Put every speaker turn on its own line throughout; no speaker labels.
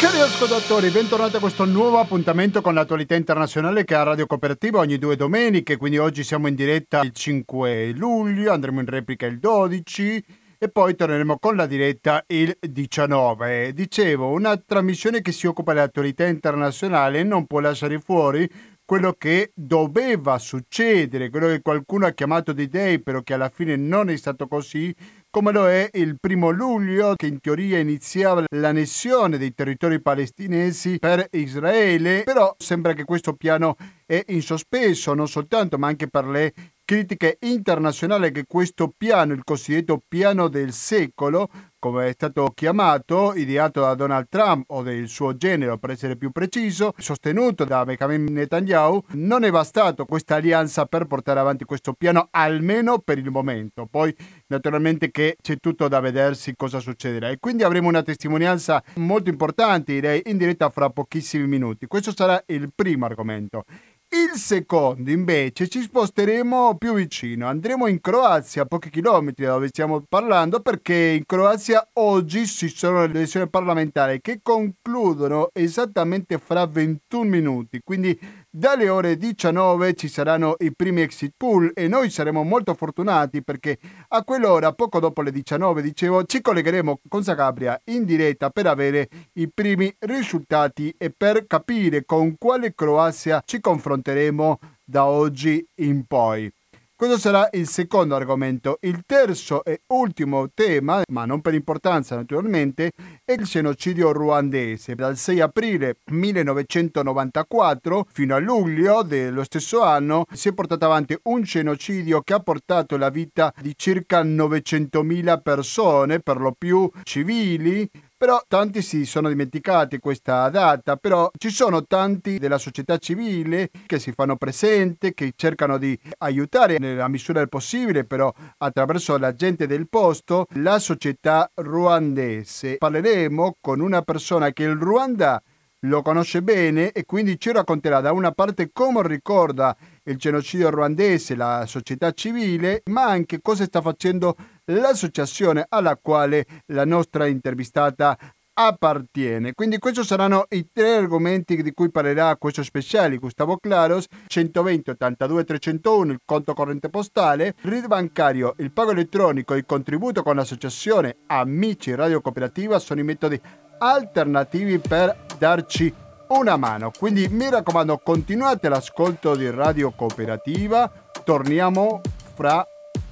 Cari ascoltatori, bentornati a questo nuovo appuntamento con l'attualità internazionale che ha Radio Cooperativa ogni due domeniche, quindi oggi siamo in diretta il 5 luglio, andremo in replica il 12 e poi torneremo con la diretta il 19. Dicevo, una trasmissione che si occupa dell'attualità internazionale non può lasciare fuori quello che doveva succedere, quello che qualcuno ha chiamato di day, però che alla fine non è stato così, come lo è il primo luglio che in teoria iniziava l'annessione dei territori palestinesi per Israele, però sembra che questo piano è in sospeso non soltanto ma anche per le critiche internazionali che questo piano, il cosiddetto piano del secolo, come è stato chiamato, ideato da Donald Trump o del suo genere per essere più preciso, sostenuto da Benjamin Netanyahu, non è bastato questa alleanza per portare avanti questo piano, almeno per il momento. Poi naturalmente che c'è tutto da vedersi cosa succederà e quindi avremo una testimonianza molto importante, direi, in diretta fra pochissimi minuti. Questo sarà il primo argomento. Il secondo, invece, ci sposteremo più vicino. Andremo in Croazia, a pochi chilometri da dove stiamo parlando, perché in Croazia oggi ci sono le elezioni parlamentari che concludono esattamente fra 21 minuti. Quindi dalle ore 19 ci saranno i primi exit poll e noi saremo molto fortunati perché a quell'ora, poco dopo le 19, dicevo, ci collegheremo con Zagabria in diretta per avere i primi risultati e per capire con quale Croazia ci confronteremo da oggi in poi. Questo sarà il secondo argomento. Il terzo e ultimo tema, ma non per importanza naturalmente, è il genocidio ruandese. Dal 6 aprile 1994 fino a luglio dello stesso anno si è portato avanti un genocidio che ha portato la vita di circa 900.000 persone, per lo più civili, però tanti si sono dimenticati questa data, però ci sono tanti della società civile che si fanno presente, che cercano di aiutare nella misura del possibile, però attraverso la gente del posto, la società ruandese. Parleremo con una persona che il Ruanda lo conosce bene e quindi ci racconterà da una parte come ricorda il genocidio ruandese, la società civile, ma anche cosa sta facendo l'associazione alla quale la nostra intervistata appartiene. Quindi questi saranno i tre argomenti di cui parlerà questo speciale Gustavo Claros, 120 82 301 il conto corrente postale, RID bancario, il pago elettronico, il contributo con l'associazione Amici Radio Cooperativa sono i metodi alternativi per darci una mano. Quindi mi raccomando, continuate l'ascolto di Radio Cooperativa. Torniamo fra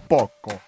poco.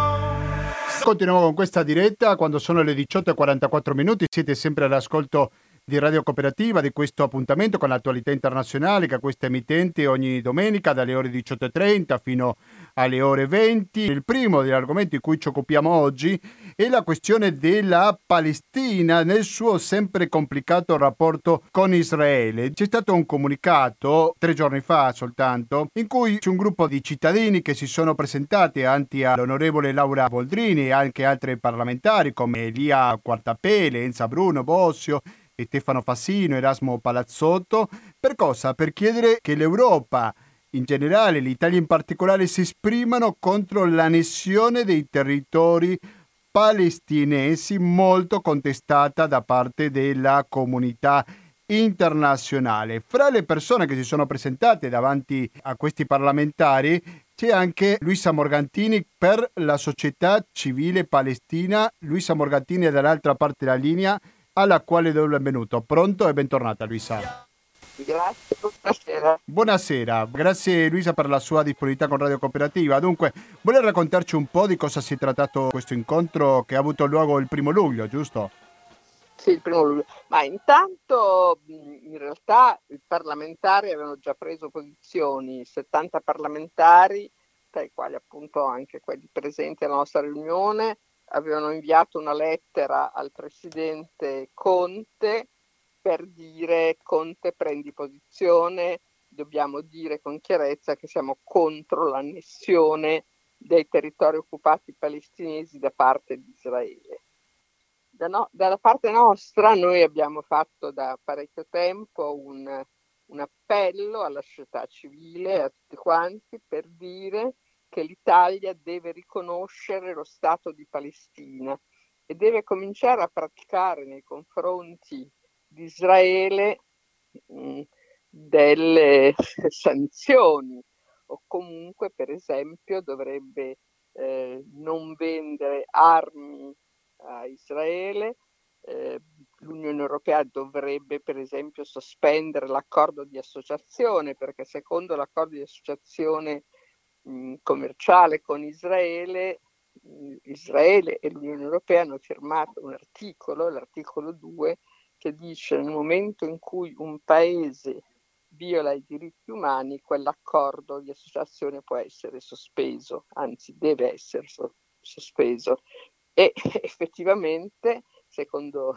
Continuiamo con questa diretta. Quando sono le 18.44 minuti, siete sempre all'ascolto di Radio Cooperativa di questo appuntamento con l'attualità internazionale che questa emittente ogni domenica dalle ore 18.30 fino alle ore 20. Il primo degli argomenti di cui ci occupiamo oggi è la questione della Palestina nel suo sempre complicato rapporto con Israele. C'è stato un comunicato tre giorni fa soltanto in cui c'è un gruppo di cittadini che si sono presentati avanti all'onorevole Laura Boldrini e anche altri parlamentari come Elia Quartapele, Enza Bruno, Bossio Stefano Fassino, Erasmo Palazzotto. Per cosa? Per chiedere che l'Europa in generale, l'Italia in particolare, si esprimano contro l'annessione dei territori palestinesi molto contestata da parte della comunità internazionale. Fra le persone che si sono presentate davanti a questi parlamentari c'è anche Luisa Morgantini per la società civile palestina. Luisa Morgantini è dall'altra parte della linea alla quale do il benvenuto. Pronto e bentornata Luisa.
Grazie, buonasera.
Buonasera, grazie Luisa per la sua disponibilità con Radio Cooperativa. Dunque, vuole raccontarci un po' di cosa si è trattato questo incontro che ha avuto luogo il primo luglio, giusto?
Sì, il primo luglio. Ma intanto in realtà i parlamentari avevano già preso posizioni, 70 parlamentari, tra i quali appunto anche quelli presenti alla nostra riunione, avevano inviato una lettera al presidente Conte per dire Conte prendi posizione, dobbiamo dire con chiarezza che siamo contro l'annessione dei territori occupati palestinesi da parte di Israele. Da no, dalla parte nostra noi abbiamo fatto da parecchio tempo un, un appello alla società civile, a tutti quanti, per dire che l'Italia deve riconoscere lo Stato di Palestina e deve cominciare a praticare nei confronti di Israele mh, delle sanzioni o comunque per esempio dovrebbe eh, non vendere armi a Israele, eh, l'Unione Europea dovrebbe per esempio sospendere l'accordo di associazione perché secondo l'accordo di associazione mh, commerciale con Israele Israele e l'Unione Europea hanno firmato un articolo, l'articolo 2, che dice nel momento in cui un paese viola i diritti umani, quell'accordo di associazione può essere sospeso, anzi deve essere so- sospeso. E effettivamente, secondo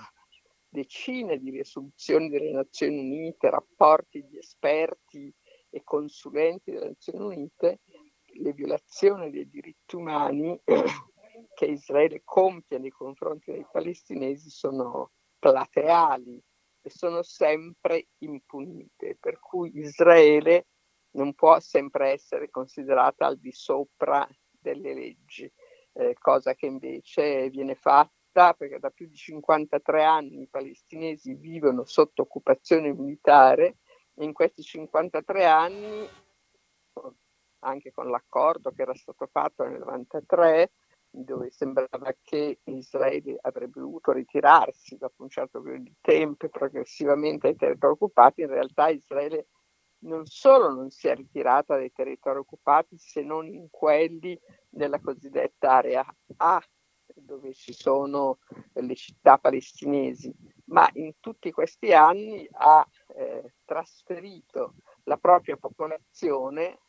decine di risoluzioni delle Nazioni Unite, rapporti di esperti e consulenti delle Nazioni Unite, le violazioni dei diritti umani che Israele compie nei confronti dei palestinesi sono plateali e sono sempre impunite, per cui Israele non può sempre essere considerata al di sopra delle leggi, eh, cosa che invece viene fatta perché da più di 53 anni i palestinesi vivono sotto occupazione militare e in questi 53 anni anche con l'accordo che era stato fatto nel 93, dove sembrava che Israele avrebbe dovuto ritirarsi dopo un certo periodo di tempo progressivamente dai territori occupati, in realtà Israele non solo non si è ritirata dai territori occupati, se non in quelli della cosiddetta area A, dove ci sono le città palestinesi, ma in tutti questi anni ha eh, trasferito la propria popolazione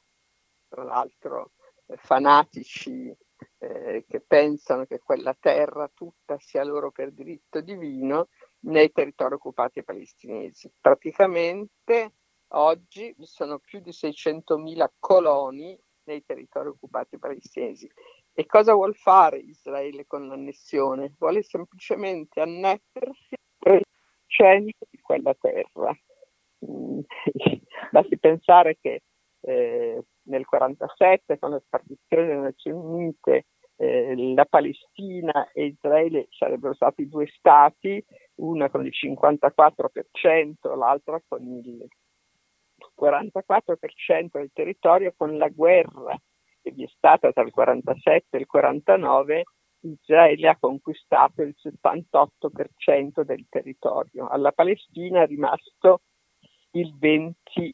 tra l'altro eh, fanatici eh, che pensano che quella terra tutta sia loro per diritto divino nei territori occupati palestinesi. Praticamente oggi vi sono più di 600.000 coloni nei territori occupati palestinesi. E cosa vuol fare Israele con l'annessione? Vuole semplicemente annettersi il 3% di quella terra. Mm, basti pensare che eh, nel 1947 con la spartizione delle Nazioni Unite la Palestina e Israele sarebbero stati due stati, una con il 54%, l'altra con il 44% del territorio, con la guerra che vi è stata tra il 47 e il 49, Israele ha conquistato il 78% del territorio. Alla Palestina è rimasto il 22%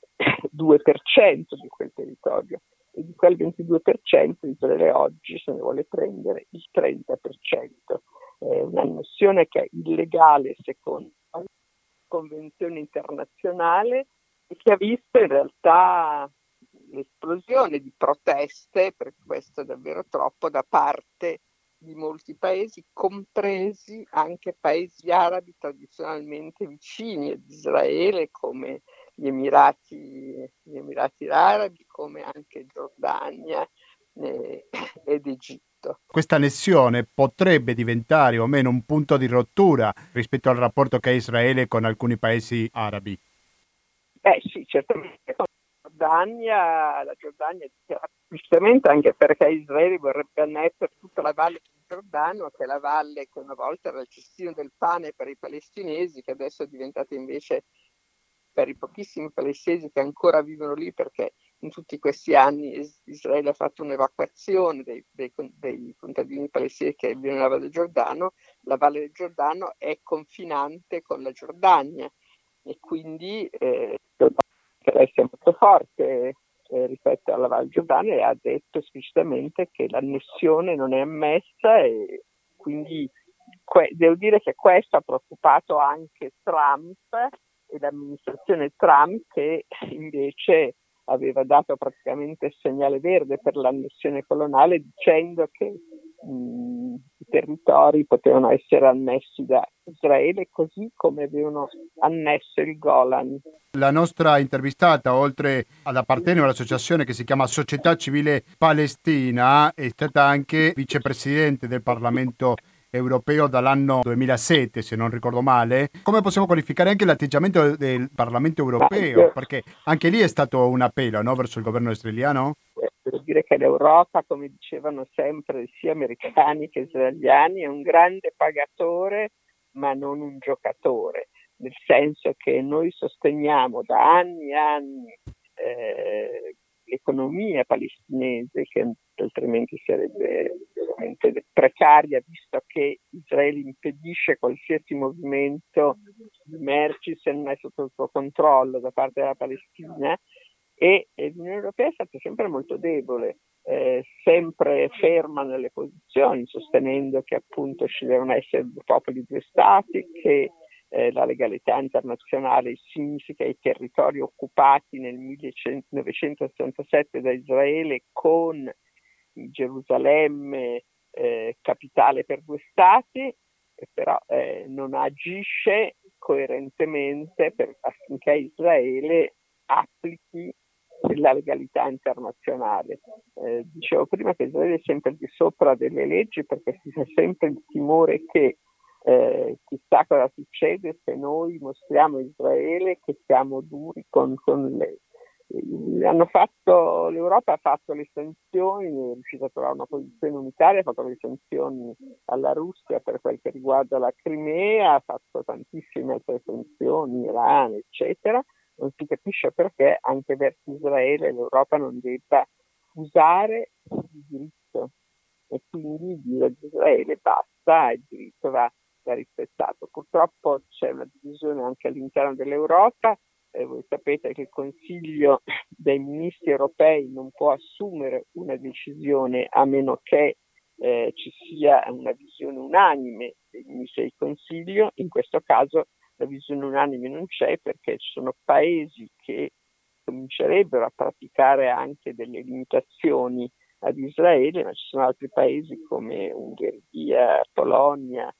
di quel territorio e di quel 22% Israele oggi se ne vuole prendere il 30%. È un'annessione che è illegale secondo la convenzione internazionale e che ha visto in realtà l'esplosione di proteste, perché questo è davvero troppo, da parte di molti paesi, compresi anche paesi arabi tradizionalmente vicini ad Israele come gli Emirati, gli Emirati Arabi, come anche Giordania eh, ed Egitto.
Questa annessione potrebbe diventare o meno un punto di rottura rispetto al rapporto che ha Israele con alcuni paesi arabi?
Beh sì, certamente con Giordania, la Giordania giustamente anche perché Israele vorrebbe annettere tutta la valle del Giordano, che è la valle che una volta era il cestino del pane per i palestinesi, che adesso è diventata invece per i pochissimi palestinesi che ancora vivono lì, perché in tutti questi anni Israele ha fatto un'evacuazione dei, dei, dei contadini palestinesi che vivono nella Valle del Giordano, la Valle del Giordano è confinante con la Giordania e quindi eh, sia molto forte eh, rispetto alla Val Giordania e ha detto esplicitamente che l'annessione non è ammessa e quindi que- devo dire che questo ha preoccupato anche Trump e l'amministrazione Trump che invece aveva dato praticamente il segnale verde per l'annessione coloniale dicendo che mh, i territori potevano essere annessi da Israele così come avevano annesso il Golan.
La nostra intervistata, oltre ad appartenere all'associazione che si chiama Società Civile Palestina, è stata anche vicepresidente del Parlamento europeo dall'anno 2007, se non ricordo male. Come possiamo qualificare anche l'atteggiamento del Parlamento europeo? Perché anche lì è stato un appello no, verso il governo israeliano?
Devo dire che l'Europa, come dicevano sempre sia americani che israeliani, è un grande pagatore ma non un giocatore, nel senso che noi sosteniamo da anni e anni eh, l'economia palestinese che altrimenti sarebbe veramente precaria visto che Israele impedisce qualsiasi movimento di merci se non è sotto il suo controllo da parte della Palestina. E, e l'Unione Europea è stata sempre molto debole, eh, sempre ferma nelle posizioni, sostenendo che appunto ci devono essere due popoli, due stati, che eh, la legalità internazionale significa i territori occupati nel 1967 da Israele con Gerusalemme eh, capitale per due stati, però eh, non agisce coerentemente per, affinché Israele applichi la legalità internazionale. Eh, dicevo prima che Israele è sempre di sopra delle leggi perché si ha sempre il timore che eh, chissà cosa succede se noi mostriamo a Israele che siamo duri con, con lei. Hanno fatto, L'Europa ha fatto le sanzioni, è riuscita a trovare una posizione unitaria, ha fatto le sanzioni alla Russia per quel che riguarda la Crimea, ha fatto tantissime altre sanzioni, Iran, eccetera. Non si capisce perché anche verso Israele l'Europa non debba usare il diritto e quindi dire ad Israele basta, il diritto va va rispettato. Purtroppo c'è una divisione anche all'interno dell'Europa, eh, voi sapete che il Consiglio dei Ministri europei non può assumere una decisione a meno che eh, ci sia una visione unanime dei Ministri del Consiglio, in questo caso la visione unanime non c'è perché ci sono paesi che comincerebbero a praticare anche delle limitazioni ad Israele, ma ci sono altri paesi come Ungheria, Polonia,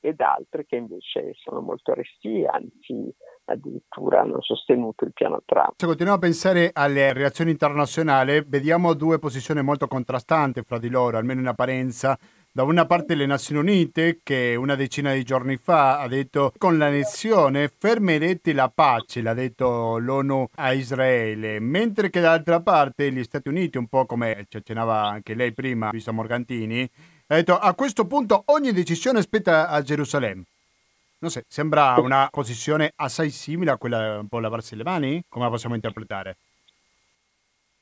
ed altre che invece sono molto restie, anzi addirittura hanno sostenuto il piano Trump.
Se continuiamo a pensare alle reazioni internazionali, vediamo due posizioni molto contrastanti fra di loro, almeno in apparenza. Da una parte le Nazioni Unite che una decina di giorni fa ha detto con l'annessione fermerete la pace, l'ha detto l'ONU a Israele, mentre che dall'altra parte gli Stati Uniti, un po' come ci accennava anche lei prima, visto Morgantini, ha detto a questo punto ogni decisione spetta a Gerusalemme. Non so, sembra una posizione assai simile a quella un po' lavarsi le mani? Come la possiamo interpretare?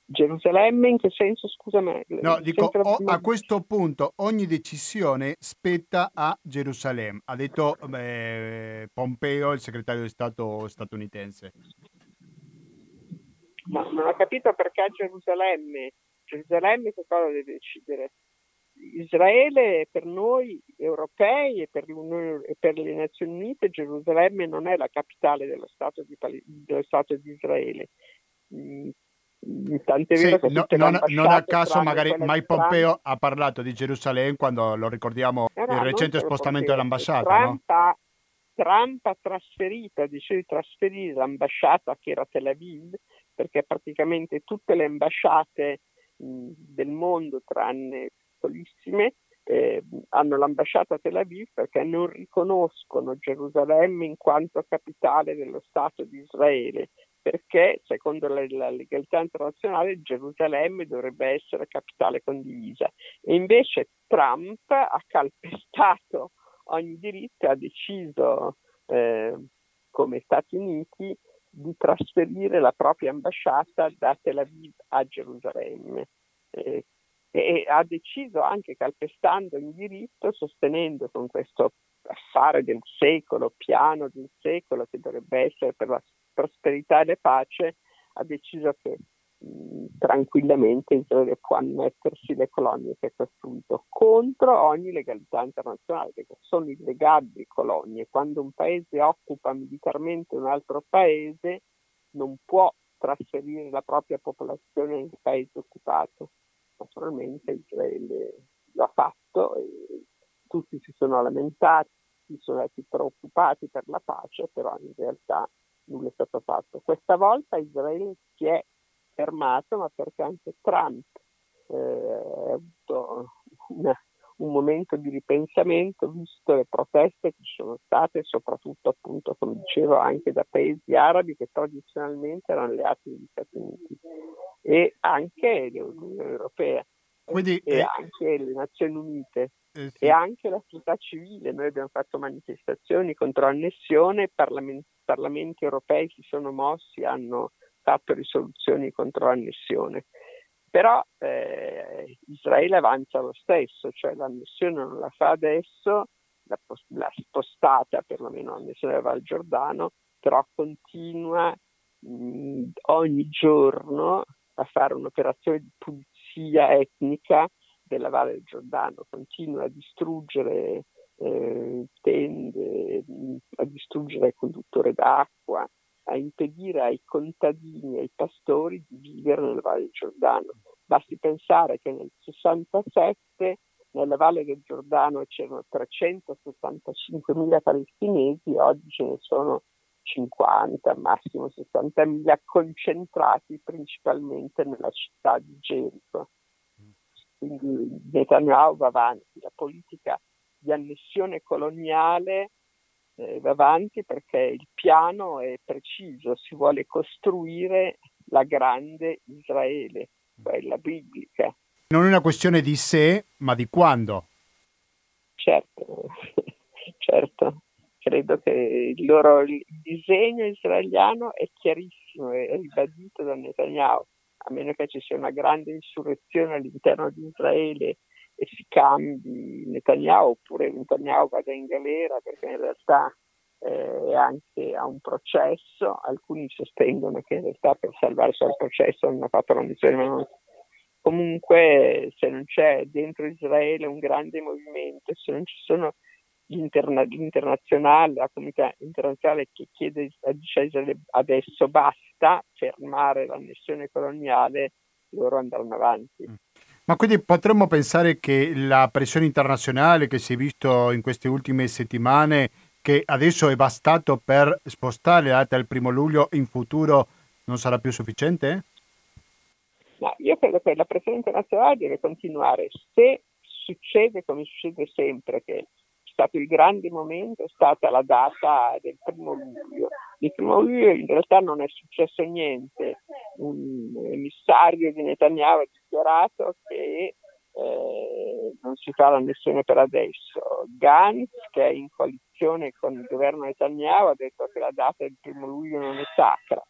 Gerusalemme in che senso? Scusami.
No, dico o, a questo punto ogni decisione spetta a Gerusalemme, ha detto eh, Pompeo, il segretario di Stato statunitense.
Ma non ho capito perché a Gerusalemme. Gerusalemme che cosa deve decidere? Israele per noi europei e per, e per, le Nazioni Unite Gerusalemme non è la capitale dello Stato di, dello Stato di Israele. Mm,
tant'è sì, vero che no, non, non, a caso magari Mike Pompeo ha parlato di Gerusalemme quando lo ricordiamo no, il recente spostamento Pompeo, dell'ambasciata.
Trump, no? ha, Trump ha trasferito, dice di trasferire l'ambasciata che era Tel Aviv perché praticamente tutte le ambasciate mh, del mondo tranne piccolissime, eh, hanno l'ambasciata a Tel Aviv perché non riconoscono Gerusalemme in quanto capitale dello Stato di Israele, perché secondo la, la legalità internazionale Gerusalemme dovrebbe essere capitale condivisa. E invece Trump ha calpestato ogni diritto e ha deciso, eh, come Stati Uniti, di trasferire la propria ambasciata da Tel Aviv a Gerusalemme. Eh, e ha deciso anche calpestando il diritto, sostenendo con questo affare del secolo, piano del secolo che dovrebbe essere per la prosperità e la pace, ha deciso che mh, tranquillamente Israele può annettersi le colonie che ha costruito contro ogni legalità internazionale, perché sono illegabili colonie. Quando un paese occupa militarmente un altro paese non può trasferire la propria popolazione nel paese occupato naturalmente Israele lo ha fatto e tutti si sono lamentati, si sono stati preoccupati per la pace, però in realtà nulla è stato fatto. Questa volta Israele si è fermato, ma perché anche Trump eh, ha avuto una, un momento di ripensamento, visto le proteste che ci sono state, soprattutto appunto, come dicevo, anche da paesi arabi che tradizionalmente erano alleati degli Stati Uniti e anche l'Unione Europea. Quindi, e eh, anche le Nazioni Unite eh, sì. e anche la società civile. Noi abbiamo fatto manifestazioni contro l'annessione, parlament- parlamenti europei si sono mossi, hanno fatto risoluzioni contro l'annessione. Però eh, Israele avanza lo stesso, cioè l'annessione non la fa adesso, l'ha, spostata perlomeno l'annessione del Val Giordano, però continua mh, ogni giorno a fare un'operazione di pulizia etnica della Valle del Giordano, continua a distruggere eh, tende, a distruggere il conduttore d'acqua, a impedire ai contadini ai pastori di vivere nella Valle del Giordano. Basti pensare che nel 67 nella Valle del Giordano c'erano 365.000 palestinesi, oggi ce ne sono 50, massimo 60.000 concentrati principalmente nella città di Gerico. Quindi Netanyahu va avanti, la politica di annessione coloniale eh, va avanti perché il piano è preciso, si vuole costruire la grande Israele, quella biblica.
Non è una questione di se, ma di quando.
Certo, certo. Credo che il loro il disegno israeliano è chiarissimo, è ribadito da Netanyahu a meno che ci sia una grande insurrezione all'interno di Israele e si cambi Netanyahu oppure Netanyahu vada in galera perché in realtà eh, anche a un processo, alcuni sostengono che in realtà per salvarsi dal processo non ha fatto la missione, ma non... comunque se non c'è dentro Israele un grande movimento, se non ci sono interna- l'internazionale, la comunità internazionale che chiede a Israele adesso basta fermare l'annessione coloniale, loro andranno avanti.
Ma quindi potremmo pensare che la pressione internazionale che si è visto in queste ultime settimane, che adesso è bastato per spostare la data del primo luglio in futuro, non sarà più sufficiente?
No, io credo che la pressione internazionale deve continuare. Se succede come succede sempre, che stato il grande momento è stata la data del primo luglio. Il primo luglio in realtà non è successo niente. Un emissario di Netanyahu ha dichiarato che eh, non si fa l'annessione per adesso. Gantz, che è in coalizione con il governo Netanyahu, ha detto che la data del primo luglio non è sacra.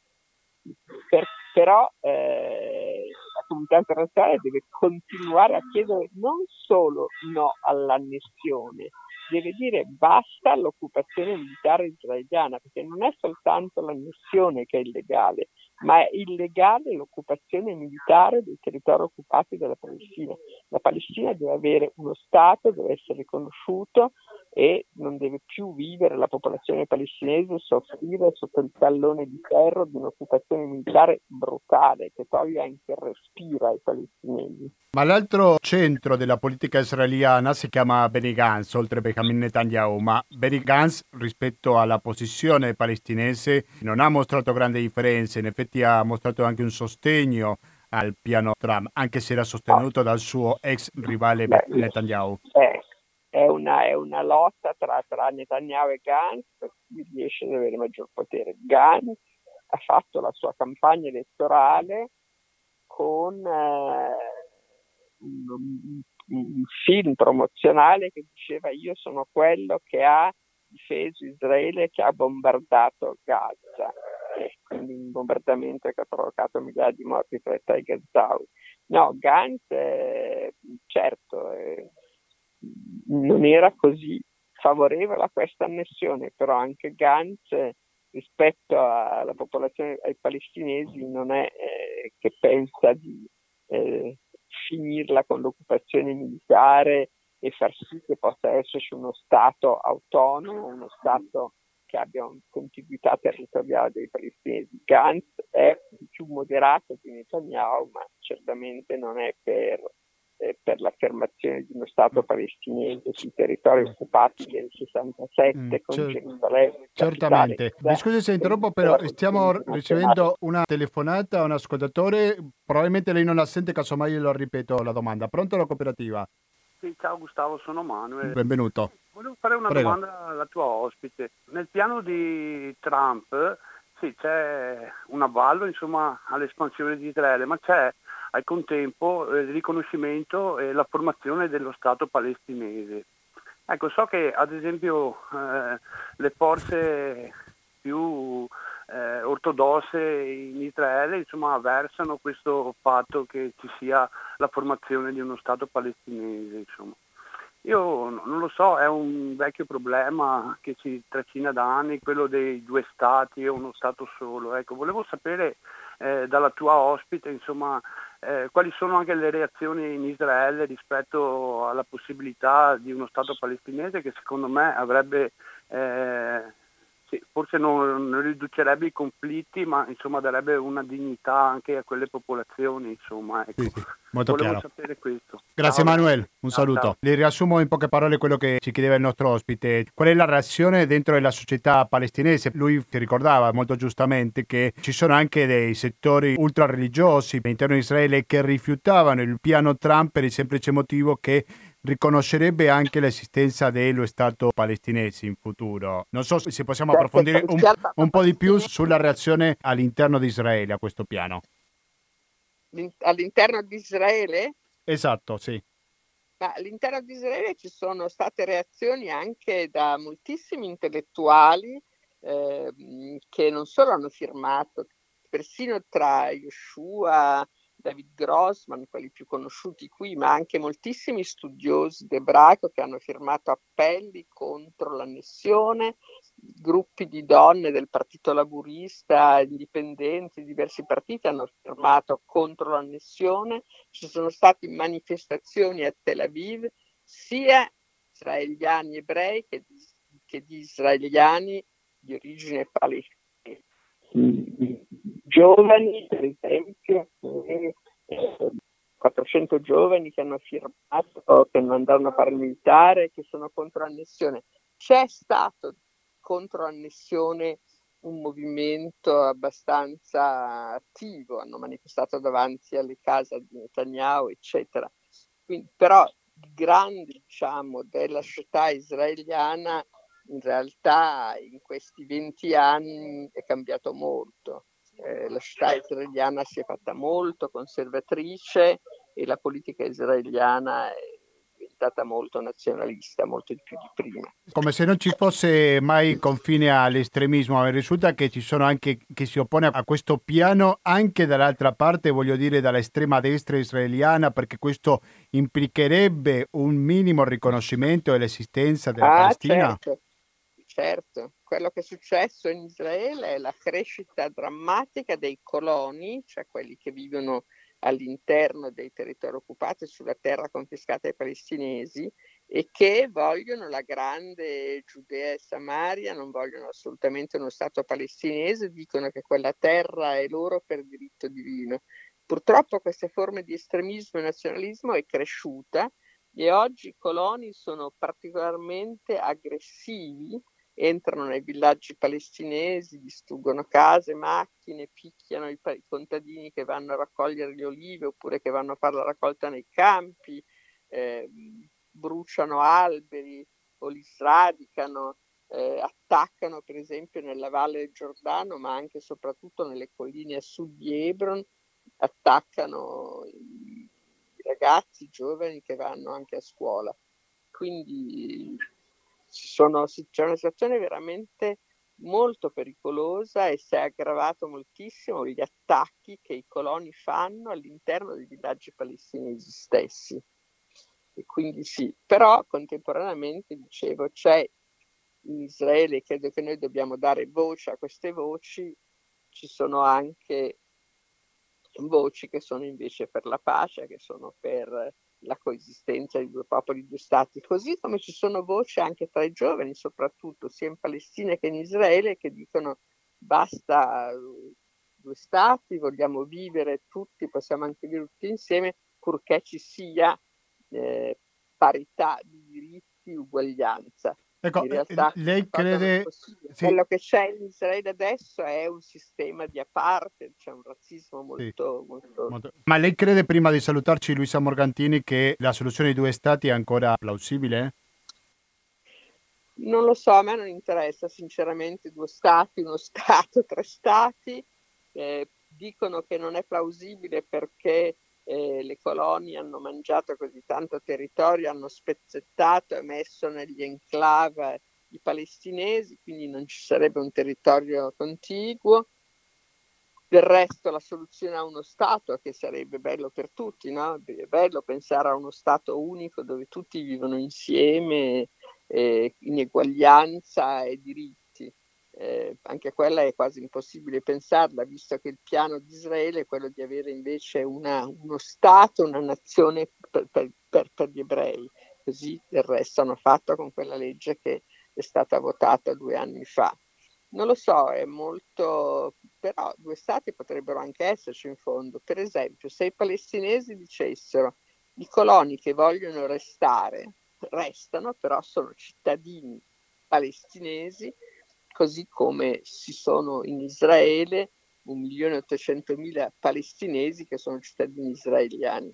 Per, però eh, la comunità internazionale deve continuare a chiedere non solo no all'annessione, deve dire basta all'occupazione militare israeliana, perché non è soltanto l'annessione che è illegale, ma è illegale l'occupazione militare dei territori occupati dalla Palestina. La Palestina deve avere uno Stato, deve essere riconosciuto e non deve più vivere la popolazione palestinese soffrire sotto il tallone di ferro di un'occupazione militare brutale che toglie anche il respiro ai palestinesi.
Ma l'altro centro della politica israeliana si chiama Benny Gantz, oltre Benjamin Netanyahu, ma Benny Gantz rispetto alla posizione palestinese non ha mostrato grandi differenze, in effetti ha mostrato anche un sostegno al piano Trump, anche se era sostenuto dal suo ex rivale Beh, Netanyahu.
Eh, è, una, è una, lotta tra, tra Netanyahu e Gantz chi riesce ad avere maggior potere. Gantz ha fatto la sua campagna elettorale con... Eh, un, un film promozionale che diceva io sono quello che ha difeso Israele che ha bombardato Gaza. Quindi un bombardamento che ha provocato migliaia di morti tra i Gazzawi. No, Gantz, eh, certo, eh, non era così favorevole a questa annessione, però anche Gantz rispetto alla popolazione, ai palestinesi, non è eh, che pensa di eh, finirla con l'occupazione militare e far sì che possa esserci uno Stato autonomo, uno Stato che abbia una contiguità territoriale dei palestinesi. Gantz è più moderato di Netanyahu, ma certamente non è per eh, per l'affermazione di uno Stato palestinese sui territori occupati nel 67 mm, con cer- Gerusalemme.
Certamente. Mi scusi se interrompo, però stiamo ricevendo una telefonata a un ascoltatore. Probabilmente lei non la sente, casomai lo ripeto la domanda. Pronto la cooperativa?
Sì, ciao Gustavo, sono Manuel.
Benvenuto.
Volevo fare una Prego. domanda alla tua ospite. Nel piano di Trump sì, c'è un avallo insomma, all'espansione di Israele, ma c'è al contempo eh, il riconoscimento e la formazione dello Stato palestinese. Ecco, so che ad esempio eh, le forze più eh, ortodosse in Israele insomma, avversano questo fatto che ci sia la formazione di uno Stato palestinese. Insomma. Io non lo so, è un vecchio problema che ci trascina da anni, quello dei due Stati e uno Stato solo. Ecco, volevo sapere eh, dalla tua ospite insomma, eh, quali sono anche le reazioni in Israele rispetto alla possibilità di uno Stato palestinese che secondo me avrebbe, eh, sì, forse non, non, riducerebbe i conflitti, ma insomma darebbe una dignità anche a quelle popolazioni. Insomma, ecco.
sì, sì. Molto
Volevo
chiaro.
sapere questo.
Grazie ciao. Manuel, un ciao, saluto. Ciao. Le riassumo in poche parole quello che ci chiedeva il nostro ospite. Qual è la reazione dentro la società palestinese? Lui ti ricordava molto giustamente che ci sono anche dei settori ultra religiosi all'interno di Israele che rifiutavano il piano Trump per il semplice motivo che riconoscerebbe anche l'esistenza dello Stato palestinese in futuro. Non so se possiamo certo, approfondire un, un po' di più sulla reazione all'interno di Israele a questo piano
all'interno di Israele?
Esatto, sì.
Ma all'interno di Israele ci sono state reazioni anche da moltissimi intellettuali eh, che non solo hanno firmato, persino tra Yoshua, David Grossman, quelli più conosciuti qui, ma anche moltissimi studiosi d'ebraico che hanno firmato appelli contro l'annessione, gruppi di donne del Partito Laburista, indipendenti, diversi partiti hanno firmato contro l'annessione, ci sono state manifestazioni a Tel Aviv sia israeliani ebrei che di, che di israeliani di origine palestinese giovani, per esempio, 400 giovani che hanno firmato, che non andranno a fare il militare, che sono contro l'annessione. C'è stato contro l'annessione un movimento abbastanza attivo, hanno manifestato davanti alle case di Netanyahu, eccetera. Quindi, però il grande, diciamo, della società israeliana in realtà in questi 20 anni è cambiato molto eh, la società israeliana si è fatta molto conservatrice e la politica israeliana è diventata molto nazionalista, molto di più di prima.
Come se non ci fosse mai confine all'estremismo, mi risulta che ci sono anche chi si oppone a questo piano anche dall'altra parte, voglio dire dall'estrema destra israeliana, perché questo implicherebbe un minimo riconoscimento dell'esistenza della ah, Palestina.
Certo certo, quello che è successo in Israele è la crescita drammatica dei coloni, cioè quelli che vivono all'interno dei territori occupati sulla terra confiscata ai palestinesi e che vogliono la grande Giudea e Samaria, non vogliono assolutamente uno Stato palestinese, dicono che quella terra è loro per diritto divino. Purtroppo queste forme di estremismo e nazionalismo è cresciuta e oggi i coloni sono particolarmente aggressivi entrano nei villaggi palestinesi, distruggono case, macchine, picchiano i, i, contadini che vanno a raccogliere le olive oppure che vanno a fare la raccolta nei campi, eh, bruciano alberi o li sradicano, eh, attaccano per esempio nella valle del Giordano, ma anche e soprattutto nelle colline a sud di Hebron, attaccano i ragazzi i giovani che vanno anche a scuola. Quindi sono, c'è una situazione veramente molto pericolosa e si è aggravato moltissimo gli attacchi che i coloni fanno all'interno dei villaggi palestinesi stessi. E quindi sì, però contemporaneamente dicevo c'è in Israele, credo che noi dobbiamo dare voce a queste voci, ci sono anche voci che sono invece per la pace, che sono per la coesistenza di due popoli, due stati, così come ci sono voci anche tra i giovani, soprattutto sia in Palestina che in Israele, che dicono basta due stati, vogliamo vivere tutti, possiamo anche vivere tutti insieme, purché ci sia eh, parità di diritti, uguaglianza.
Ecco, realtà lei crede...
Sì. Quello che c'è in Israele adesso è un sistema di apartheid, c'è un razzismo molto, sì. molto... molto...
Ma lei crede, prima di salutarci Luisa Morgantini, che la soluzione di due stati è ancora plausibile?
Non lo so, a me non interessa sinceramente due stati, uno stato, tre stati. Eh, dicono che non è plausibile perché eh, le colonie hanno mangiato così tanto territorio, hanno spezzettato e messo negli enclave i palestinesi, quindi non ci sarebbe un territorio contiguo. Del resto la soluzione a uno Stato, che sarebbe bello per tutti, no? è bello pensare a uno Stato unico dove tutti vivono insieme eh, in eguaglianza e diritti eh, anche quella è quasi impossibile pensarla, visto che il piano di Israele è quello di avere invece una, uno Stato, una nazione per, per, per, per, gli ebrei. Così del resto hanno fatto con quella legge che è stata votata due anni fa. Non lo so, è molto... però due Stati potrebbero anche esserci in fondo. Per esempio, se i palestinesi dicessero i coloni che vogliono restare, restano, però sono cittadini palestinesi, così come ci sono in Israele 1.800.000 palestinesi che sono cittadini israeliani.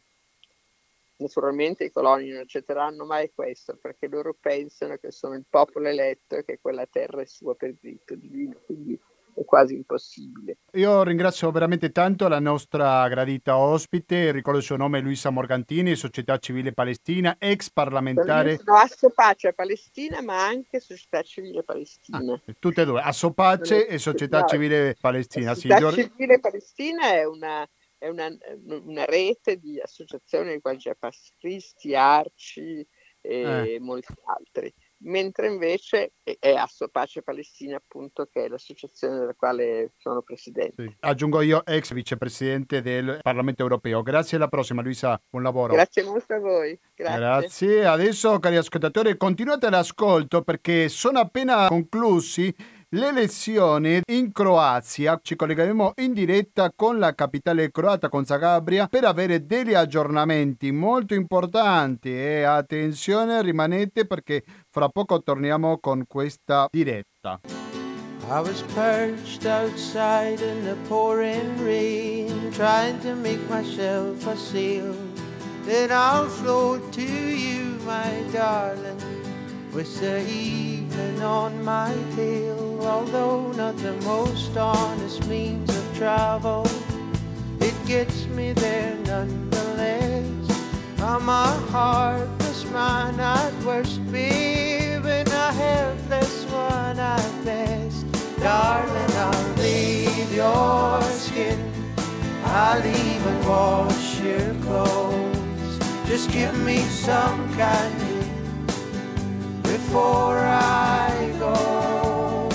Naturalmente i coloni non accetteranno mai questo perché loro pensano che sono il popolo eletto e che quella terra è sua per diritto divino, quindi è quasi impossibile.
Io ringrazio veramente tanto la nostra gradita ospite, ricordo il suo nome Luisa Morgantini, Società Civile Palestina, ex parlamentare.
No, Assopace Palestina, ma anche Società Civile Palestina.
Ah, tutte e due, Assopace e Società no, Civile Palestina.
Società sì, Civile Palestina è una, è una, una rete di associazioni quali c'è Pastristi, Arci e eh. molti altri mentre invece è Asso Pace Palestina, appunto, che è l'associazione della quale sono presidente.
Sì. Aggiungo io, ex vicepresidente del Parlamento europeo. Grazie, alla prossima, Luisa. Buon lavoro.
Grazie molto a voi. Grazie.
Grazie. Adesso, cari ascoltatori, continuate l'ascolto perché sono appena conclusi le elezioni in Croazia. Ci collegheremo in diretta con la capitale croata, con Zagabria, per avere degli aggiornamenti molto importanti. E attenzione, rimanete perché fra poco torniamo con questa diretta. I was perched outside in the pouring rain, trying to make myself a sail. Then I'll float to you, my darling, with the evening on my tail. although not the most honest means of travel, it gets me there nonetheless. I'm a heartless man at worst, babe, and a helpless one at best. Darling, I'll leave your skin, I'll even wash your clothes. Just give me some candy before I go.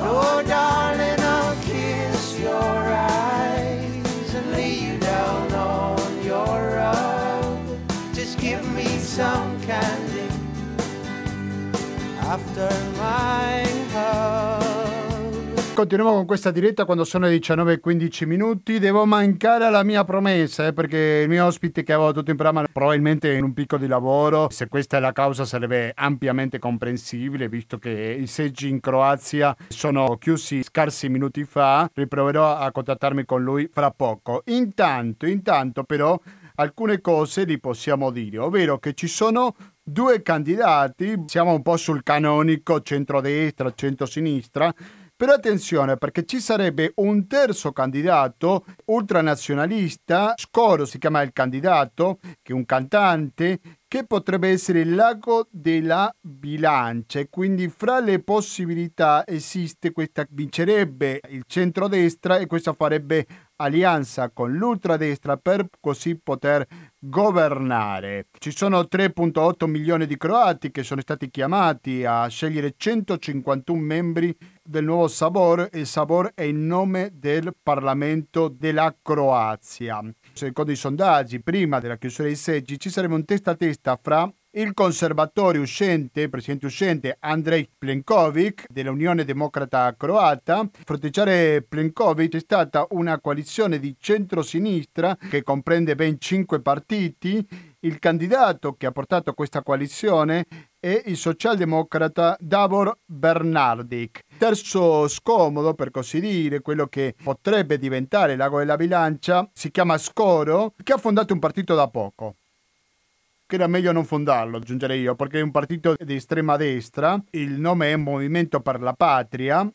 Oh, darling, I'll kiss your eyes and lay you down on your rug. Just give me some candy after my. Continuiamo con questa diretta quando sono le 19.15 minuti. Devo mancare alla mia promessa eh, perché il mio ospite che avevo tutto in programma probabilmente in un picco di lavoro. Se questa è la causa sarebbe ampiamente comprensibile visto che i seggi in Croazia sono chiusi scarsi minuti fa. Riproverò a contattarmi con lui fra poco. Intanto, intanto però alcune cose li possiamo dire, ovvero che ci sono due candidati, siamo un po' sul canonico centrodestra, centrosinistra, però attenzione perché ci sarebbe un terzo candidato ultranazionalista, Scoro si chiama il candidato, che è un cantante, che potrebbe essere il lago della bilancia e quindi fra le possibilità esiste questa vincerebbe il centrodestra e questo farebbe alleanza con l'ultradestra per così poter governare. Ci sono 3.8 milioni di croati che sono stati chiamati a scegliere 151 membri del nuovo Sabor e Sabor è il nome del Parlamento della Croazia. Secondo i sondaggi, prima della chiusura dei seggi, ci sarebbe un testa a testa fra il conservatore uscente, presidente uscente Andrej Plenkovic dell'Unione Democrata Croata. Fronteggiare Plenkovic è stata una coalizione di centrosinistra che comprende ben cinque partiti Il candidato che ha portato questa coalizione è il socialdemocrata Davor Bernardic. Terzo scomodo, per così dire, quello che potrebbe diventare l'ago della bilancia, si chiama Scoro, che ha fondato un partito da poco. Che era meglio non fondarlo, aggiungerei io, perché è un partito di estrema destra, il nome è Movimento per la Patria,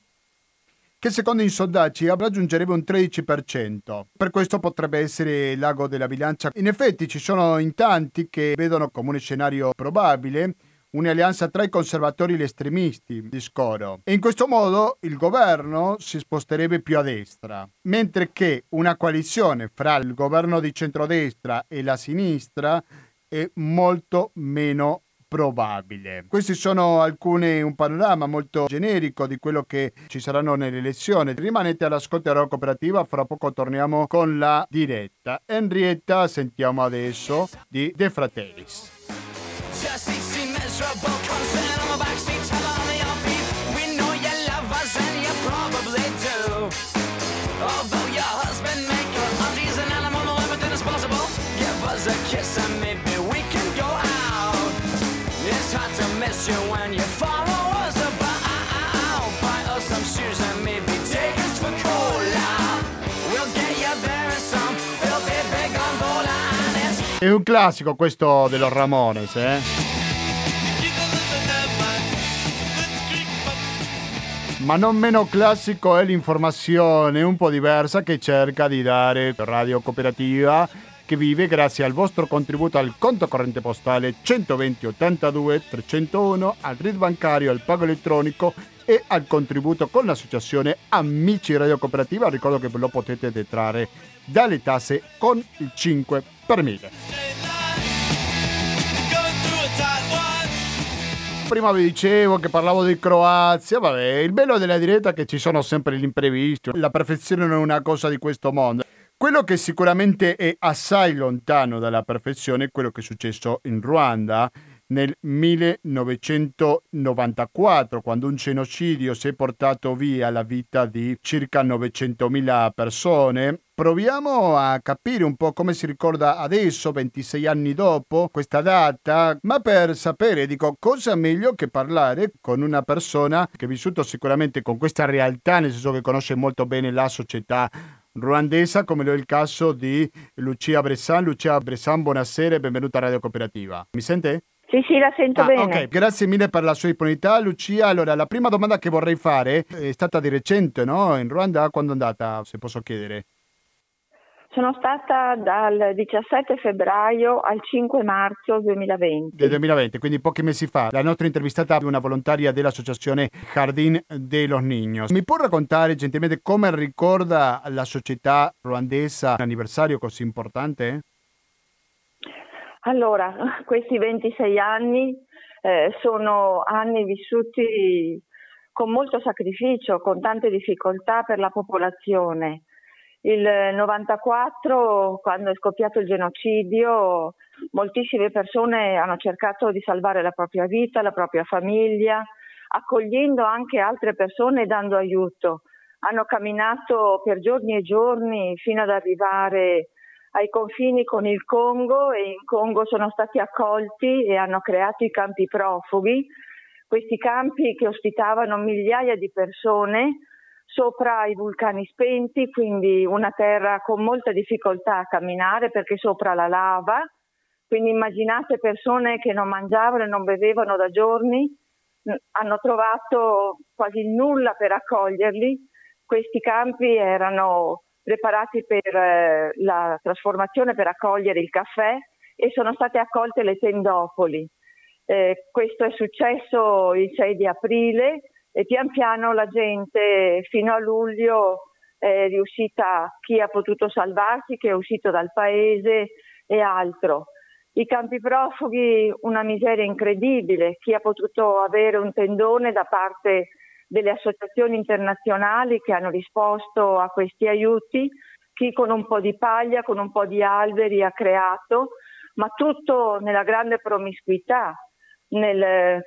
che secondo i sondaggi raggiungerebbe un 13%. Per questo potrebbe essere l'ago della bilancia. In effetti ci sono in tanti che vedono come un scenario probabile un'alleanza tra i conservatori e gli estremisti di Scoro. E in questo modo il governo si sposterebbe più a destra, mentre che una coalizione fra il governo di centrodestra e la sinistra è molto meno probabile. Questi sono alcuni, un panorama molto generico di quello che ci saranno nelle elezioni. Rimanete all'ascolto della cooperativa, fra poco torniamo con la diretta. Henrietta, sentiamo adesso di De Fratellis. È un classico questo dello Ramones, eh? Ma non meno classico è l'informazione un po' diversa che cerca di dare Radio Cooperativa che vive grazie al vostro contributo al conto corrente postale 120 82 301, al RID bancario, al pago elettronico e al contributo con l'associazione Amici Radio Cooperativa. Ricordo che lo potete detrarre dalle tasse con il 5 per 1000. Prima vi dicevo che parlavo di Croazia, vabbè, il bello della diretta è che ci sono sempre gli imprevisti, la perfezione non è una cosa di questo mondo. Quello che sicuramente è assai lontano dalla perfezione è quello che è successo in Ruanda nel 1994, quando un genocidio si è portato via la vita di circa 900.000 persone. Proviamo a capire un po' come si ricorda adesso, 26 anni dopo, questa data, ma per sapere, dico, cosa meglio che parlare con una persona che ha vissuto sicuramente con questa realtà, nel senso che conosce molto bene la società ruandesa, come lo è il caso di Lucia Bressan. Lucia Bressan, buonasera e benvenuta a Radio Cooperativa. Mi sente?
Sì, sì, la sento
ah,
bene.
Ok, grazie mille per la sua disponibilità. Lucia, allora, la prima domanda che vorrei fare è stata di recente, no? In Ruanda, quando è andata, se posso chiedere?
Sono stata dal 17 febbraio al 5 marzo 2020.
Del 2020, quindi pochi mesi fa. La nostra intervistata è una volontaria dell'associazione Jardín de los Niños. Mi può raccontare gentilmente come ricorda la società ruandesa un anniversario così importante?
Allora, questi 26 anni eh, sono anni vissuti con molto sacrificio, con tante difficoltà per la popolazione. Il 94, quando è scoppiato il genocidio, moltissime persone hanno cercato di salvare la propria vita, la propria famiglia, accogliendo anche altre persone e dando aiuto. Hanno camminato per giorni e giorni fino ad arrivare ai confini con il Congo e in Congo sono stati accolti e hanno creato i campi profughi, questi campi che ospitavano migliaia di persone sopra i vulcani spenti, quindi una terra con molta difficoltà a camminare perché sopra la lava, quindi immaginate persone che non mangiavano e non bevevano da giorni, hanno trovato quasi nulla per accoglierli, questi campi erano preparati per eh, la trasformazione per accogliere il caffè e sono state accolte le tendopoli. Eh, questo è successo il 6 di aprile e pian piano la gente fino a luglio è riuscita, chi ha potuto salvarsi, chi è uscito dal paese e altro. I campi profughi, una miseria incredibile, chi ha potuto avere un tendone da parte delle associazioni internazionali che hanno risposto a questi aiuti, chi con un po' di paglia, con un po' di alberi ha creato, ma tutto nella grande promiscuità, nel